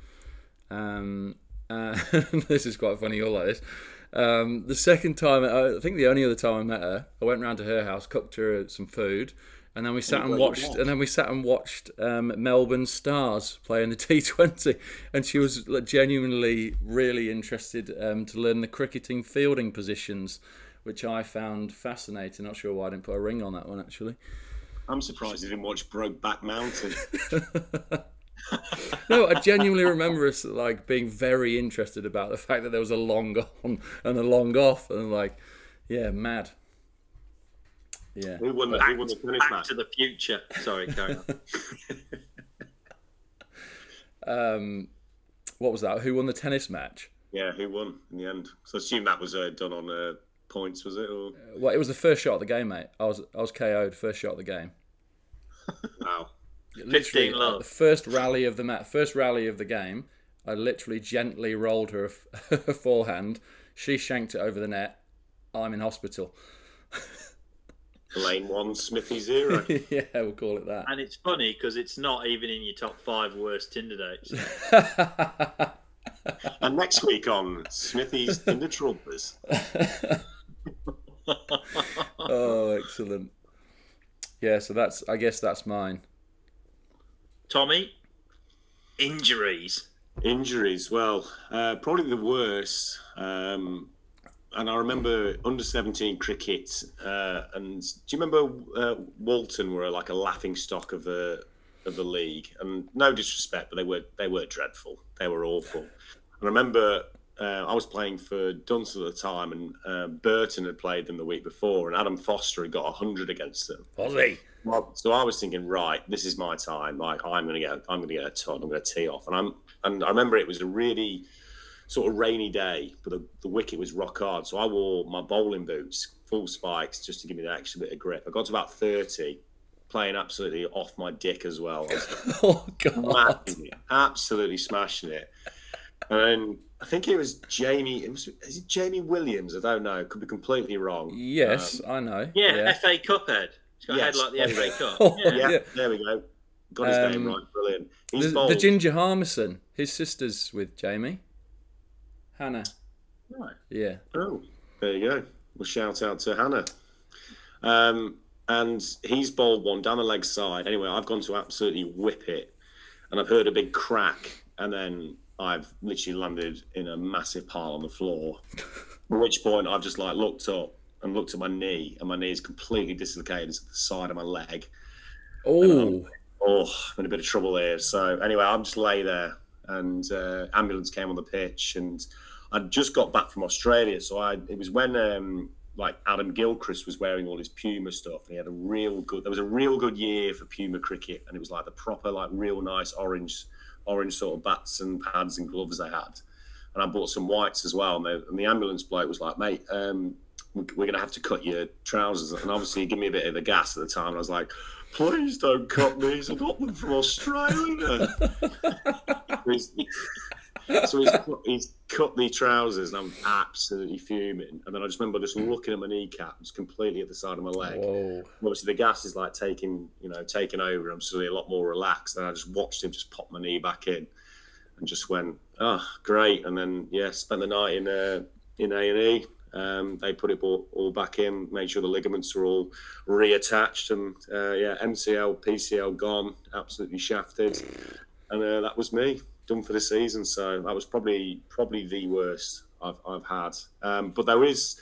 Um, uh, this is quite funny. You'll like this. Um, the second time, I think the only other time I met her, I went round to her house, cooked her some food, and then we sat and watched. watched? And then we sat and watched um, Melbourne Stars play in the T20, and she was genuinely really interested um, to learn the cricketing fielding positions, which I found fascinating. Not sure why I didn't put a ring on that one actually. I'm surprised you didn't watch Brokeback Mountain. No, I genuinely remember us like being very interested about the fact that there was a long on and a long off, and like, yeah, mad. Yeah. who won the, Back, who won the tennis back match? to the future. Sorry, carry on. Um, what was that? Who won the tennis match? Yeah, who won in the end? So I assume that was uh, done on uh, points, was it? Or Well, it was the first shot of the game, mate. I was I was KO'd first shot of the game. wow. Literally, uh, love. the first rally of the match, first rally of the game. I literally gently rolled her a f- a forehand. She shanked it over the net. I'm in hospital. Lane one, Smithy zero. yeah, we'll call it that. and it's funny because it's not even in your top five worst Tinder dates. and next week on Smithy's Tinder Traumas. oh, excellent. Yeah, so that's I guess that's mine. Tommy, injuries. Injuries, well, uh, probably the worst. Um, and I remember under 17 cricket. Uh, and do you remember uh, Walton were like a laughing stock of the of the league? And no disrespect, but they were they were dreadful. They were awful. And I remember uh, I was playing for Dunstall at the time, and uh, Burton had played them the week before, and Adam Foster had got 100 against them. Aussie. Well, so I was thinking, right, this is my time. Like I'm gonna get, I'm gonna get a ton. I'm gonna tee off, and I'm, and I remember it was a really sort of rainy day, but the, the wicket was rock hard. So I wore my bowling boots, full spikes, just to give me that extra bit of grip. I got to about thirty, playing absolutely off my dick as well. I was Oh God. smashing it, absolutely smashing it. And I think it was Jamie. It was is it Jamie Williams? I don't know. Could be completely wrong. Yes, Um, I know. Yeah, FA Cup head. He's got Yes. a head like the FA Cup. Oh, Yeah. yeah, Yeah. there we go. Got his name Um, right. Brilliant. He's The, bowled. the Ginger Harmison, his sister's with Jamie. Hannah. Right. Yeah. Oh, there you go. We'll shout out to Hannah. Um, and he's bowled one down the leg side. Anyway, I've gone to absolutely whip it, and I've heard a big crack, and then I've literally landed in a massive pile on the floor. At which point, I've just like looked up and looked at my knee, and my knee is completely dislocated to the side of my leg. Oh. oh, I'm in a bit of trouble here. So anyway, I'm just lay there, and uh, ambulance came on the pitch, and I'd just got back from Australia. So I, it was when um, like Adam Gilchrist was wearing all his Puma stuff, and he had a real good. There was a real good year for Puma cricket, and it was like the proper, like real nice orange, orange sort of bats and pads and gloves they had. and I bought some whites as well. And the, and the ambulance bloke was like, "Mate, um, we're going to have to cut your trousers." And obviously, he gave me a bit of the gas at the time. And I was like, "Please don't cut these. I got them from Australia." so he's cut, he's cut the trousers, and I'm absolutely fuming. And then I just remember just looking at my kneecap, it's completely at the side of my leg. Whoa. Obviously, the gas is like taking, you know, taking over. I'm suddenly a lot more relaxed. And I just watched him just pop my knee back in, and just went, "Oh, great!" And then yeah, spent the night in uh, in A and E. Um, they put it all, all, back in, made sure the ligaments are all reattached, and uh, yeah, MCL, PCL gone, absolutely shafted, and uh, that was me done for the season. So that was probably probably the worst I've, I've had. Um, but there is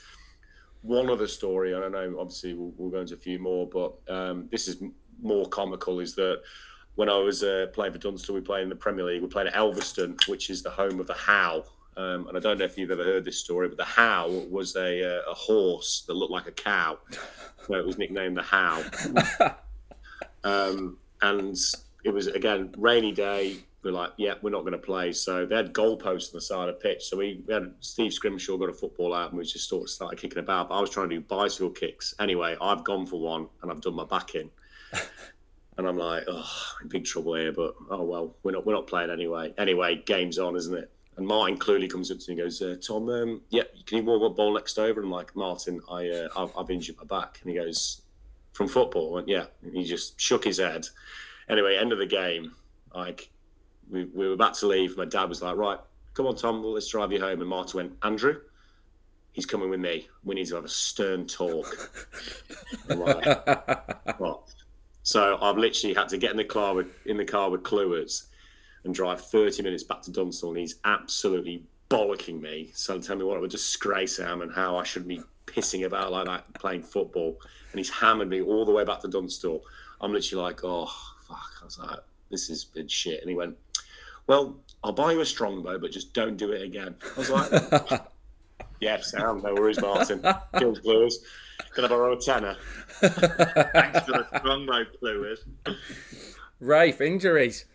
one other story, I know obviously we'll, we'll go into a few more, but um, this is more comical. Is that when I was uh, playing for Dunstall, we played in the Premier League. We played at Elvaston, which is the home of the How. Um, and I don't know if you've ever heard this story, but the How was a, uh, a horse that looked like a cow. So it was nicknamed the How. um, and it was again rainy day we're like, yeah, we're not going to play. So they had goalposts on the side of the pitch. So we, we had Steve Scrimshaw got a football out and we just sort of started kicking about. But I was trying to do bicycle kicks. Anyway, I've gone for one and I've done my back in. and I'm like, oh, in big trouble here. But oh well, we're not we're not playing anyway. Anyway, game's on, isn't it? And Martin clearly comes up to me and goes, uh, Tom, um, yeah, can you warm up ball next over? And I'm like, Martin, I, uh, I've, I've injured my back. And he goes, from football? Went, yeah. And he just shook his head. Anyway, end of the game, like we, we were about to leave. My dad was like, right, come on, Tom, let's drive you home. And Martin went, Andrew, he's coming with me. We need to have a stern talk. like, what? So I've literally had to get in the car with in the car with Kluwerts and drive 30 minutes back to Dunstall, and he's absolutely bollocking me. So tell me what a disgrace I am and how I should be pissing about like that playing football. And he's hammered me all the way back to Dunstall. I'm literally like, oh fuck. I was like, this has been shit. And he went, well, I'll buy you a strongbow, but just don't do it again. I was like, yeah, Sam, no worries, Martin. Kills blues. Can I borrow a tenner? Thanks for the strongbow, Blues. Rafe, injuries.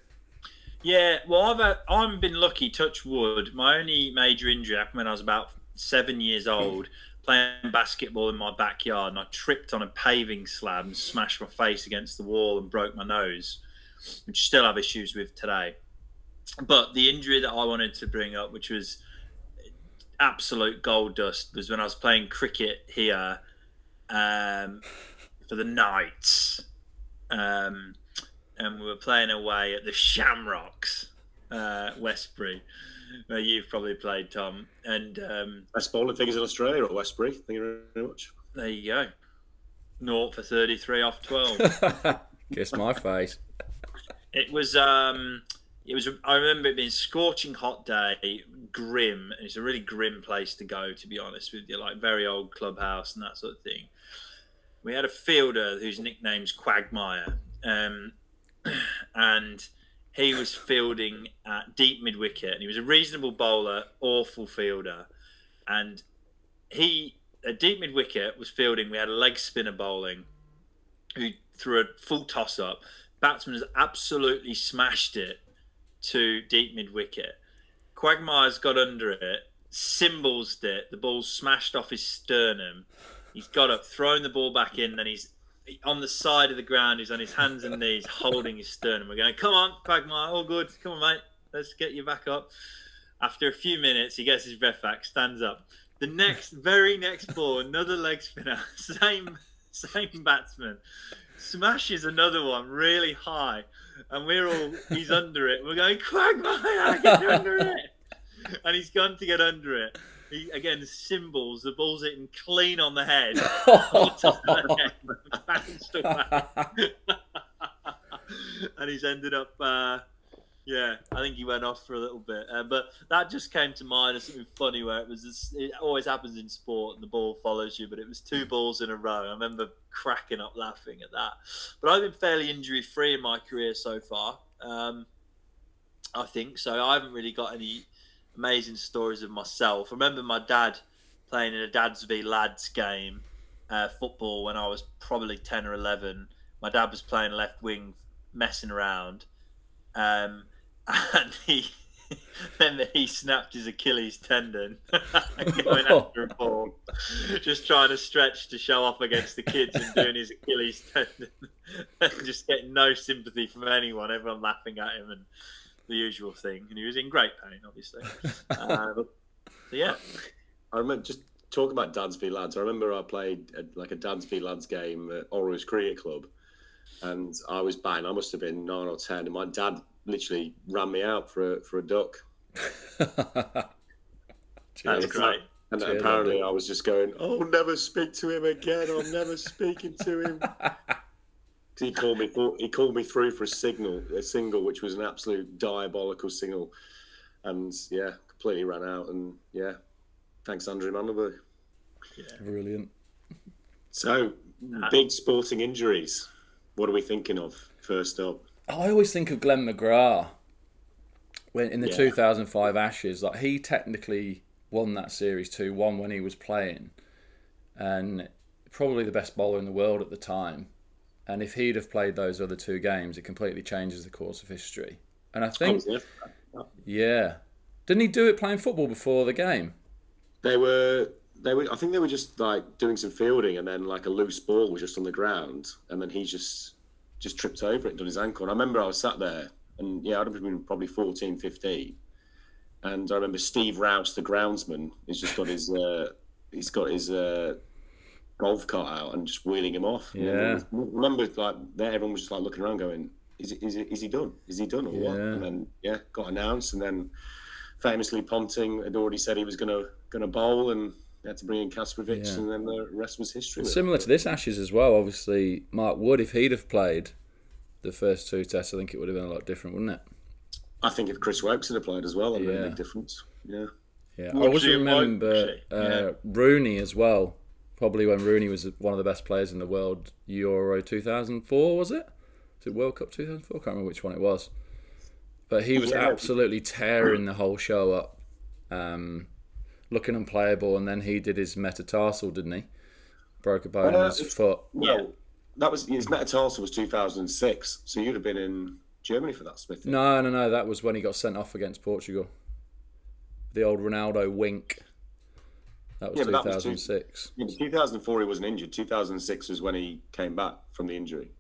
Yeah, well, I've had, I've been lucky. Touch wood. My only major injury happened when I was about seven years old, playing basketball in my backyard, and I tripped on a paving slab and smashed my face against the wall and broke my nose, which I still have issues with today. But the injury that I wanted to bring up, which was absolute gold dust, was when I was playing cricket here um, for the Knights. Um, and we were playing away at the Shamrocks, uh, Westbury, where you've probably played, Tom. And um, best bowling figures in Australia or Westbury. Thank you very much. There you go. Naught for 33 off 12. Kiss my face. It was um, it was I remember it being scorching hot day, grim. and It's a really grim place to go, to be honest with you, like very old clubhouse and that sort of thing. We had a fielder whose nickname's Quagmire, um, and he was fielding at deep mid wicket, and he was a reasonable bowler, awful fielder, and he at deep mid wicket was fielding. We had a leg spinner bowling, who threw a full toss up. Batsman has absolutely smashed it to deep mid wicket. Quagmire's got under it, cymbals it, the ball smashed off his sternum. He's got up, thrown the ball back in, then he's on the side of the ground, he's on his hands and knees holding his sternum. We're going, come on, Quagmire, all good. Come on, mate. Let's get you back up. After a few minutes, he gets his breath back, stands up. The next, very next ball, another leg spinner, same, same batsman, smashes another one really high and we're all he's under it. We're going Quagmire, get under it, and he's gone to get under it. He, again, symbols the ball's hitting clean on the head. and he's ended up, uh, yeah, I think he went off for a little bit. Uh, but that just came to mind as something funny where it was, this, it always happens in sport and the ball follows you, but it was two balls in a row. I remember cracking up laughing at that. But I've been fairly injury free in my career so far. Um, I think so. I haven't really got any amazing stories of myself. I remember my dad playing in a dads v lads game, uh, football when I was probably ten or eleven. My dad was playing left wing, messing around, um, and he then he snapped his Achilles tendon going after a ball, just trying to stretch to show off against the kids and doing his Achilles tendon, and just getting no sympathy from anyone. Everyone laughing at him and the usual thing. And he was in great pain, obviously. Um, so yeah, I remember just talking about dads v lads. I remember I played a, like a dads v lads game at Orrose Cricket Club, and I was batting. I must have been nine or ten, and my dad literally ran me out for a for a duck. that's Cheers. great. And Cheers, apparently, I was just going, "Oh, never speak to him again. I'm never speaking to him." 'Cause he called me. He called me through for a signal, a single, which was an absolute diabolical single, and yeah, completely ran out. And yeah, thanks, Andrew Mandelberg. Brilliant. So, ah. big sporting injuries. What are we thinking of first up? I always think of Glenn McGrath when in the Yeah. 2005 Ashes. Like he technically won that series 2-1 when he was playing, and probably the best bowler in the world at the time. And if he'd have played those other two games, it completely changes the course of history. And I think, Oh, yeah. didn't he do it playing football before the game? They were they were I think they were just like doing some fielding and then like a loose ball was just on the ground and then he just just tripped over it and done his ankle. And I remember I was sat there and yeah, I'd have been probably 14, 15. And I remember Steve Rouse, the groundsman, has just got his uh, he's got his uh, golf cart out and just wheeling him off. And Yeah. everyone was- remember like there everyone was just like looking around going, Is it, is it, is he done? Is he done or what? Yeah. And then yeah, got announced and then famously Ponting had already said he was gonna gonna bowl and they had to bring in Kasprowicz Yeah. and then the rest was history. Similar to this Ashes as well. Obviously, Mark Wood, if he'd have played the first two tests, I think it would have been a lot different, wouldn't it? I think if Chris Woakes had played as well, that'd made Yeah. a big difference. Yeah. Yeah, Would I always you like- remember actually, uh, yeah. Rooney as well. Probably when Rooney was one of the best players in the world, Euro 2004 was it? Was it World Cup 2004? I can't remember which one it was. But he was Yeah. absolutely tearing the whole show up, um, looking unplayable. And then he did his metatarsal, didn't he? Broke a bone in Uh, his foot. Well, that was his metatarsal was 2006, so you'd have been in Germany for that, Smith. No, no, no. That was when he got sent off against Portugal. The old Ronaldo wink. That was Yeah, but that was two- 2006. 2004, he wasn't injured. 2006 was when he came back from the injury.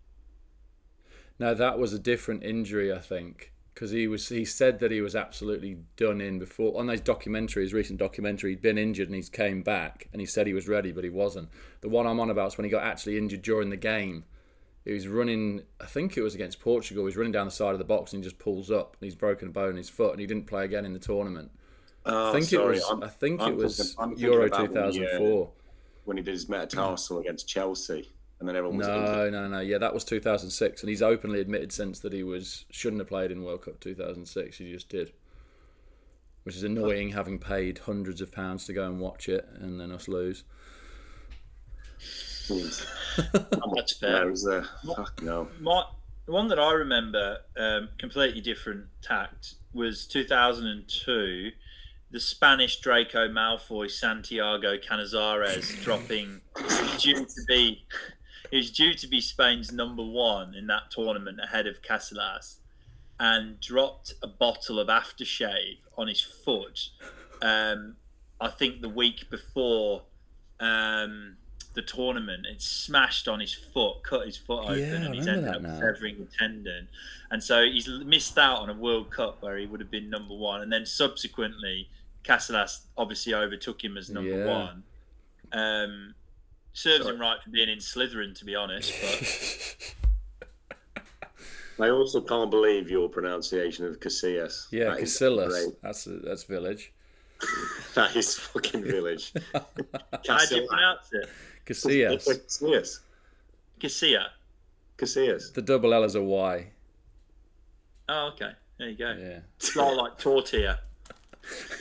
Now that was a different injury, I think, because he was he said that he was absolutely done in before on those documentaries, his recent documentary. He'd been injured and he's came back, and he said he was ready, but he wasn't. The one I'm on about is when he got actually injured during the game. He was running, I think it was against Portugal. He was running down the side of the box and he just pulls up and he's broken a bone in his foot and he didn't play again in the tournament. Oh, I think sorry. it was. I'm- I think I'm it was thinking- thinking Euro about when he, uh, 2004. when he did his metatarsal against Chelsea, and then everyone was No, injured. no, no. Yeah, that was 2006, and he's openly admitted since that he was shouldn't have played in World Cup 2006. He just did, which is annoying, having paid hundreds of pounds to go and watch it, and then us lose. That's fair. No, it was, uh, fuck no. My the one that I remember, um, completely different tact, was 2002. The Spanish Draco Malfoy Santiago Canizares dropping due to be he was due to be Spain's number one in that tournament ahead of Casillas, and dropped a bottle of aftershave on his foot. Um, I think the week before um, the tournament, it smashed on his foot, cut his foot open, Yeah, and he's ended up now. severing the tendon. And so he's missed out on a World Cup where he would have been number one. And then subsequently, Casillas obviously overtook him as number Yeah. one. Um, serves Sorry. him right for being in Slytherin, to be honest. But I also can't believe your pronunciation of Casillas. Yeah, That is Casillas. great. That's that's village. That is fucking village. how do you pronounce it? Casillas. Casillas. Casilla. Casillas. The double L is a Y. Oh, okay. There you go. Yeah. It's not like tortilla,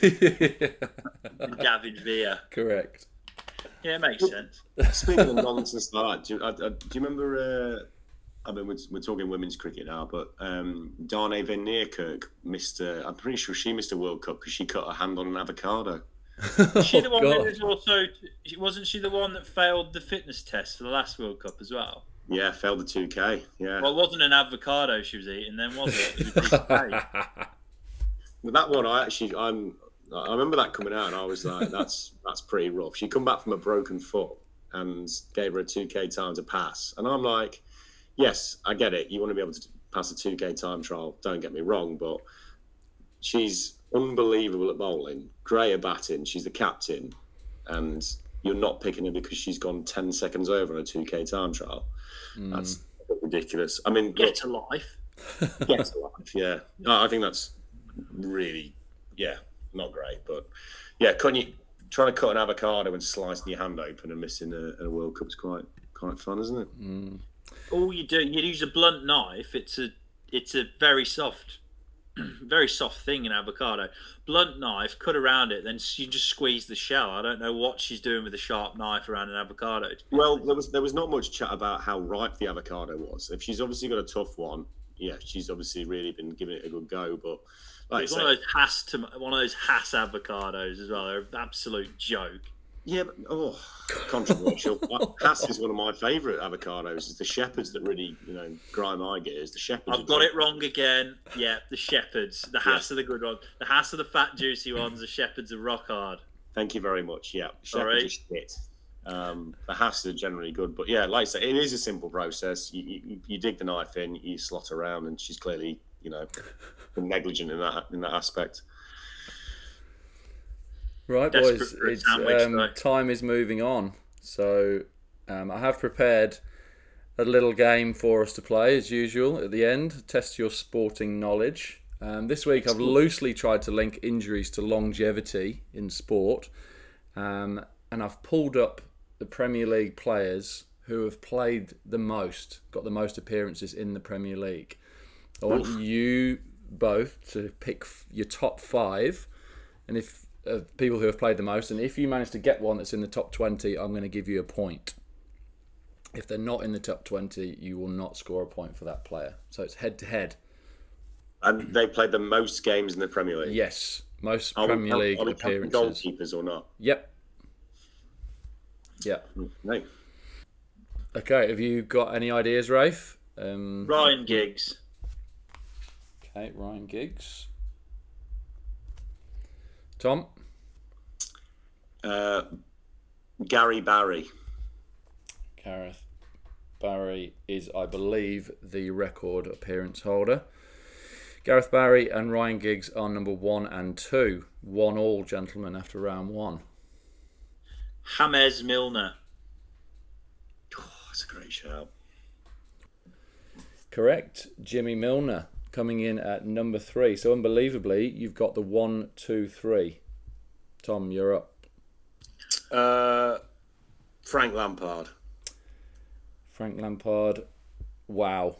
Gavin Villa. Correct. Yeah, it makes sense. Speaking of nonsense like that, do you, I, I, do you remember? Uh, I mean, we're, we're talking women's cricket now, but um, Darnay Van Niekerk missed. Uh, I'm pretty sure she missed a World Cup because she cut her hand on an avocado. Is she the Oh, one that was also wasn't she the one that failed the fitness test for the last World Cup as well? Yeah, failed the 2K. Yeah, Well, it wasn't an avocado she was eating then, was it? It was a piece of cake. With that one, I actually I'm I remember that coming out, and I was like, that's that's pretty rough. She come back from a broken foot and gave her a two k time to pass, and I'm like, yes, I get it. You want to be able to pass a two k time trial. Don't get me wrong, but she's unbelievable at bowling, great at batting. She's the captain, and you're not picking her because she's gone ten seconds over on a two k time trial. Hmm. That's ridiculous. I mean, Get to life. get to life. Yeah, I think that's really, yeah, not great. But yeah, cutting you, trying to cut an avocado and slicing your hand open and missing a, a World Cup is quite quite fun, isn't it? Mm. All you do, you use a blunt knife. It's a, it's a very soft, very soft thing in avocado. Blunt knife, cut around it, then you just squeeze the shell. I don't know what she's doing with a sharp knife around an avocado. Well, there was there was not much chat about how ripe the avocado was. If she's obviously got a tough one, yeah, she's obviously really been giving it a good go. But like It's say, one of those Hass to one of those Hass avocados as well. They're an absolute joke. Yeah, but, oh, controversial. Hass is one of my favourite avocados. It's the shepherds that really, you know, grind my gears. The shepherds. I've got it wrong again. Yeah, the shepherds. The Hass are the good ones. The Hass are the fat, juicy ones. The shepherds are rock hard. Thank you very much. Yeah, Sorry. shepherds are shit. Um, the Hass are generally good, but yeah, like I say, it is a simple process. You, you, you dig the knife in, you slot around, and she's clearly, you know, been negligent in that in that aspect. Right, Desperate boys. It's sandwich, um, time is moving on. So um, I have prepared a little game for us to play as usual at the end. Test your sporting knowledge. Um, this week I've loosely tried to link injuries to longevity in sport, um, and I've pulled up the Premier League players who have played the most, got the most appearances in the Premier League. I want you both to pick your top five, and if uh, people who have played the most, and if you manage to get one that's in the top twenty, I'm going to give you a point. If they're not in the top twenty, you will not score a point for that player. So it's head to head. And they played the most games in the Premier League. Yes, most Are we- Premier are- League are we counting appearances. goalkeepers or not? Yep. Yep. No. Okay. Have you got any ideas, Rafe? Um, Ryan Giggs. Okay, Ryan Giggs. Tom. Uh, Gary Barry. Gareth Barry is, I believe, the record appearance holder. Gareth Barry and Ryan Giggs are number one and two. One all, gentlemen, after round one. James Milner. Oh, that's a great shout. Correct. Jimmy Milner coming in at number three. So, unbelievably, you've got the one, two, three. Tom, you're up. Uh, Frank Lampard. Frank Lampard. Wow.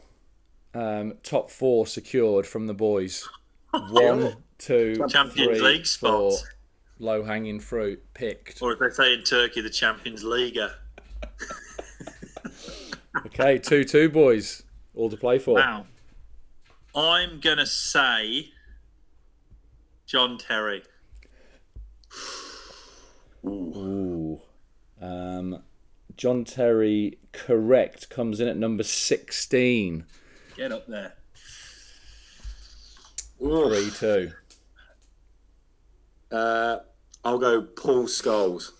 Um, top four secured from the boys. One, two, Champions three, League spots. Low hanging fruit picked. Or as they say in Turkey, the Champions League. Okay, two two boys, all to play for. Wow. I'm going to say John Terry. Ooh. Um, John Terry, correct, comes in at number sixteen. Get up there. Three two. Uh, I'll go Paul Scholes.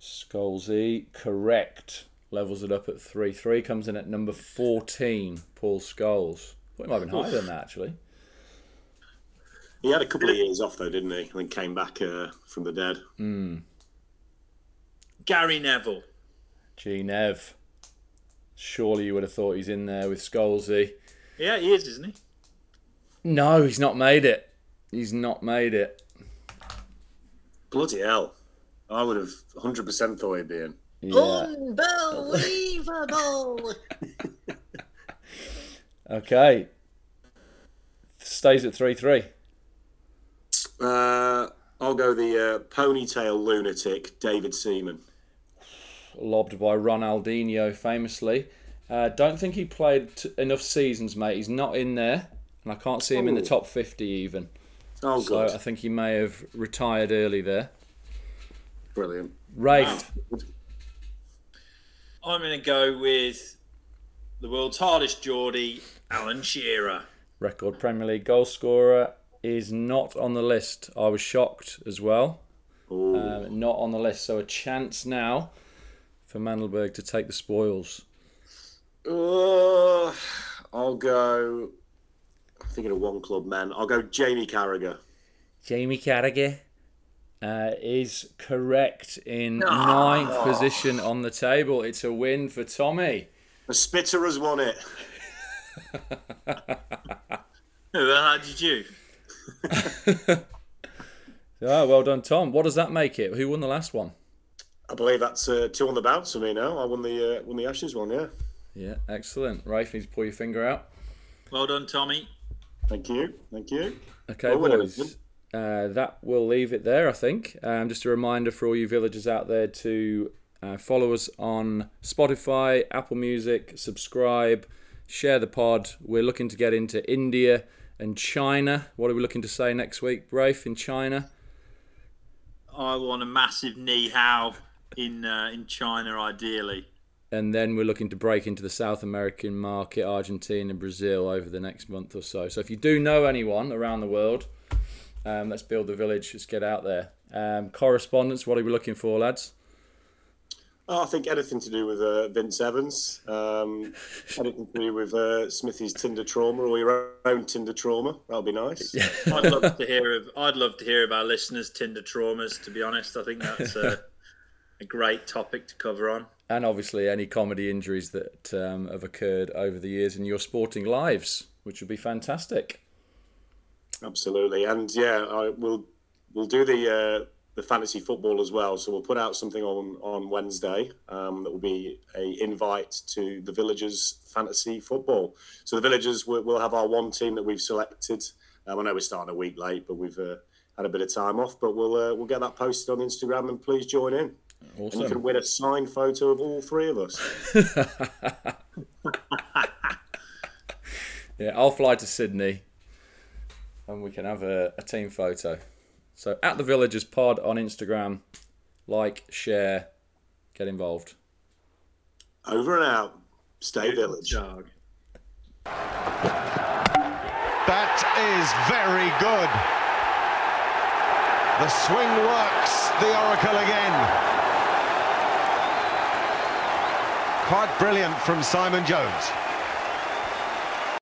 Scholesy, correct. Levels it up at three three. Comes in at number fourteen. Paul Scholes. Thought he might have been higher than that actually. He had a couple of years off though, didn't he? And then came back uh, from the dead. Gary Neville. G Nev. Surely you would have thought he's in there with Scholesy. Yeah, he is, isn't he? No, he's not made it. He's not made it. Bloody hell! I would have 100% thought he'd be in. Yeah. Unbelievable. Okay. Stays at 3 3. Uh, I'll go the uh, ponytail lunatic David Seaman. Lobbed by Ronaldinho famously. Uh, don't think he played t- enough seasons, mate. He's not in there. And I can't see him in the top 50 even. Oh, So good. I think he may have retired early there. Brilliant. Rafe. I'm going to go with the world's hardest Geordie, Alan Shearer. Record Premier League goal scorer. is not on the list. I was shocked as well. Uh, not on the list. So a chance now for Mandelberg to take the spoils. Uh, I'll go. I'm thinking of one club, man. I'll go Jamie Carragher. Jamie Carragher uh, is correct in ninth position on the table. It's a win for Tommy. The Spitter has won it. How did you? Ah, well done, Tom. What does that make it? Who won the last one? I believe that's uh, two on the bounce for me now. I won the uh, won the Ashes one, yeah. Yeah, excellent. Rafe needs to pull your finger out. Well done, Tommy. Thank you, thank you. Okay, well, boys. Uh, that will leave it there, I think. Um, just a reminder for all you villagers out there to uh, follow us on Spotify, Apple Music, subscribe, share the pod. We're looking to get into India and China. What are we looking to say next week, Rafe, in China? I want a massive knee how in uh, in China, ideally. And then we're looking to break into the South American market, Argentina, and Brazil, over the next month or so. So if you do know anyone around the world, um, let's build the village. Let's get out there. Um, correspondence, what are we looking for, lads? Oh, I think anything to do with uh, Vince Evans, um, anything to do with uh, Smithy's Tinder trauma or your own Tinder trauma. That'll be nice. I'd love to hear of. I'd love to hear of our listeners' Tinder traumas. To be honest, I think that's a, a great topic to cover on. And obviously, any comedy injuries that um, have occurred over the years in your sporting lives, which would be fantastic. Absolutely, and yeah, I will. We'll do the uh, the fantasy football as well. So we'll put out something on on Wednesday um, that will be a invite to the villagers fantasy football. So the villagers will, will have our one team that we've selected. Um, I know we're starting a week late, but we've uh, had a bit of time off. But we'll uh, we'll get that posted on Instagram, and please join in. And you can win a signed photo of all three of us. Yeah, I'll fly to Sydney and we can have a, a team photo. So, at the Villagers Pod on Instagram, like, share, get involved. Over and out. Stay village. Jog. That is very good. The swing works, the Oracle again. Quite brilliant from Simon Jones.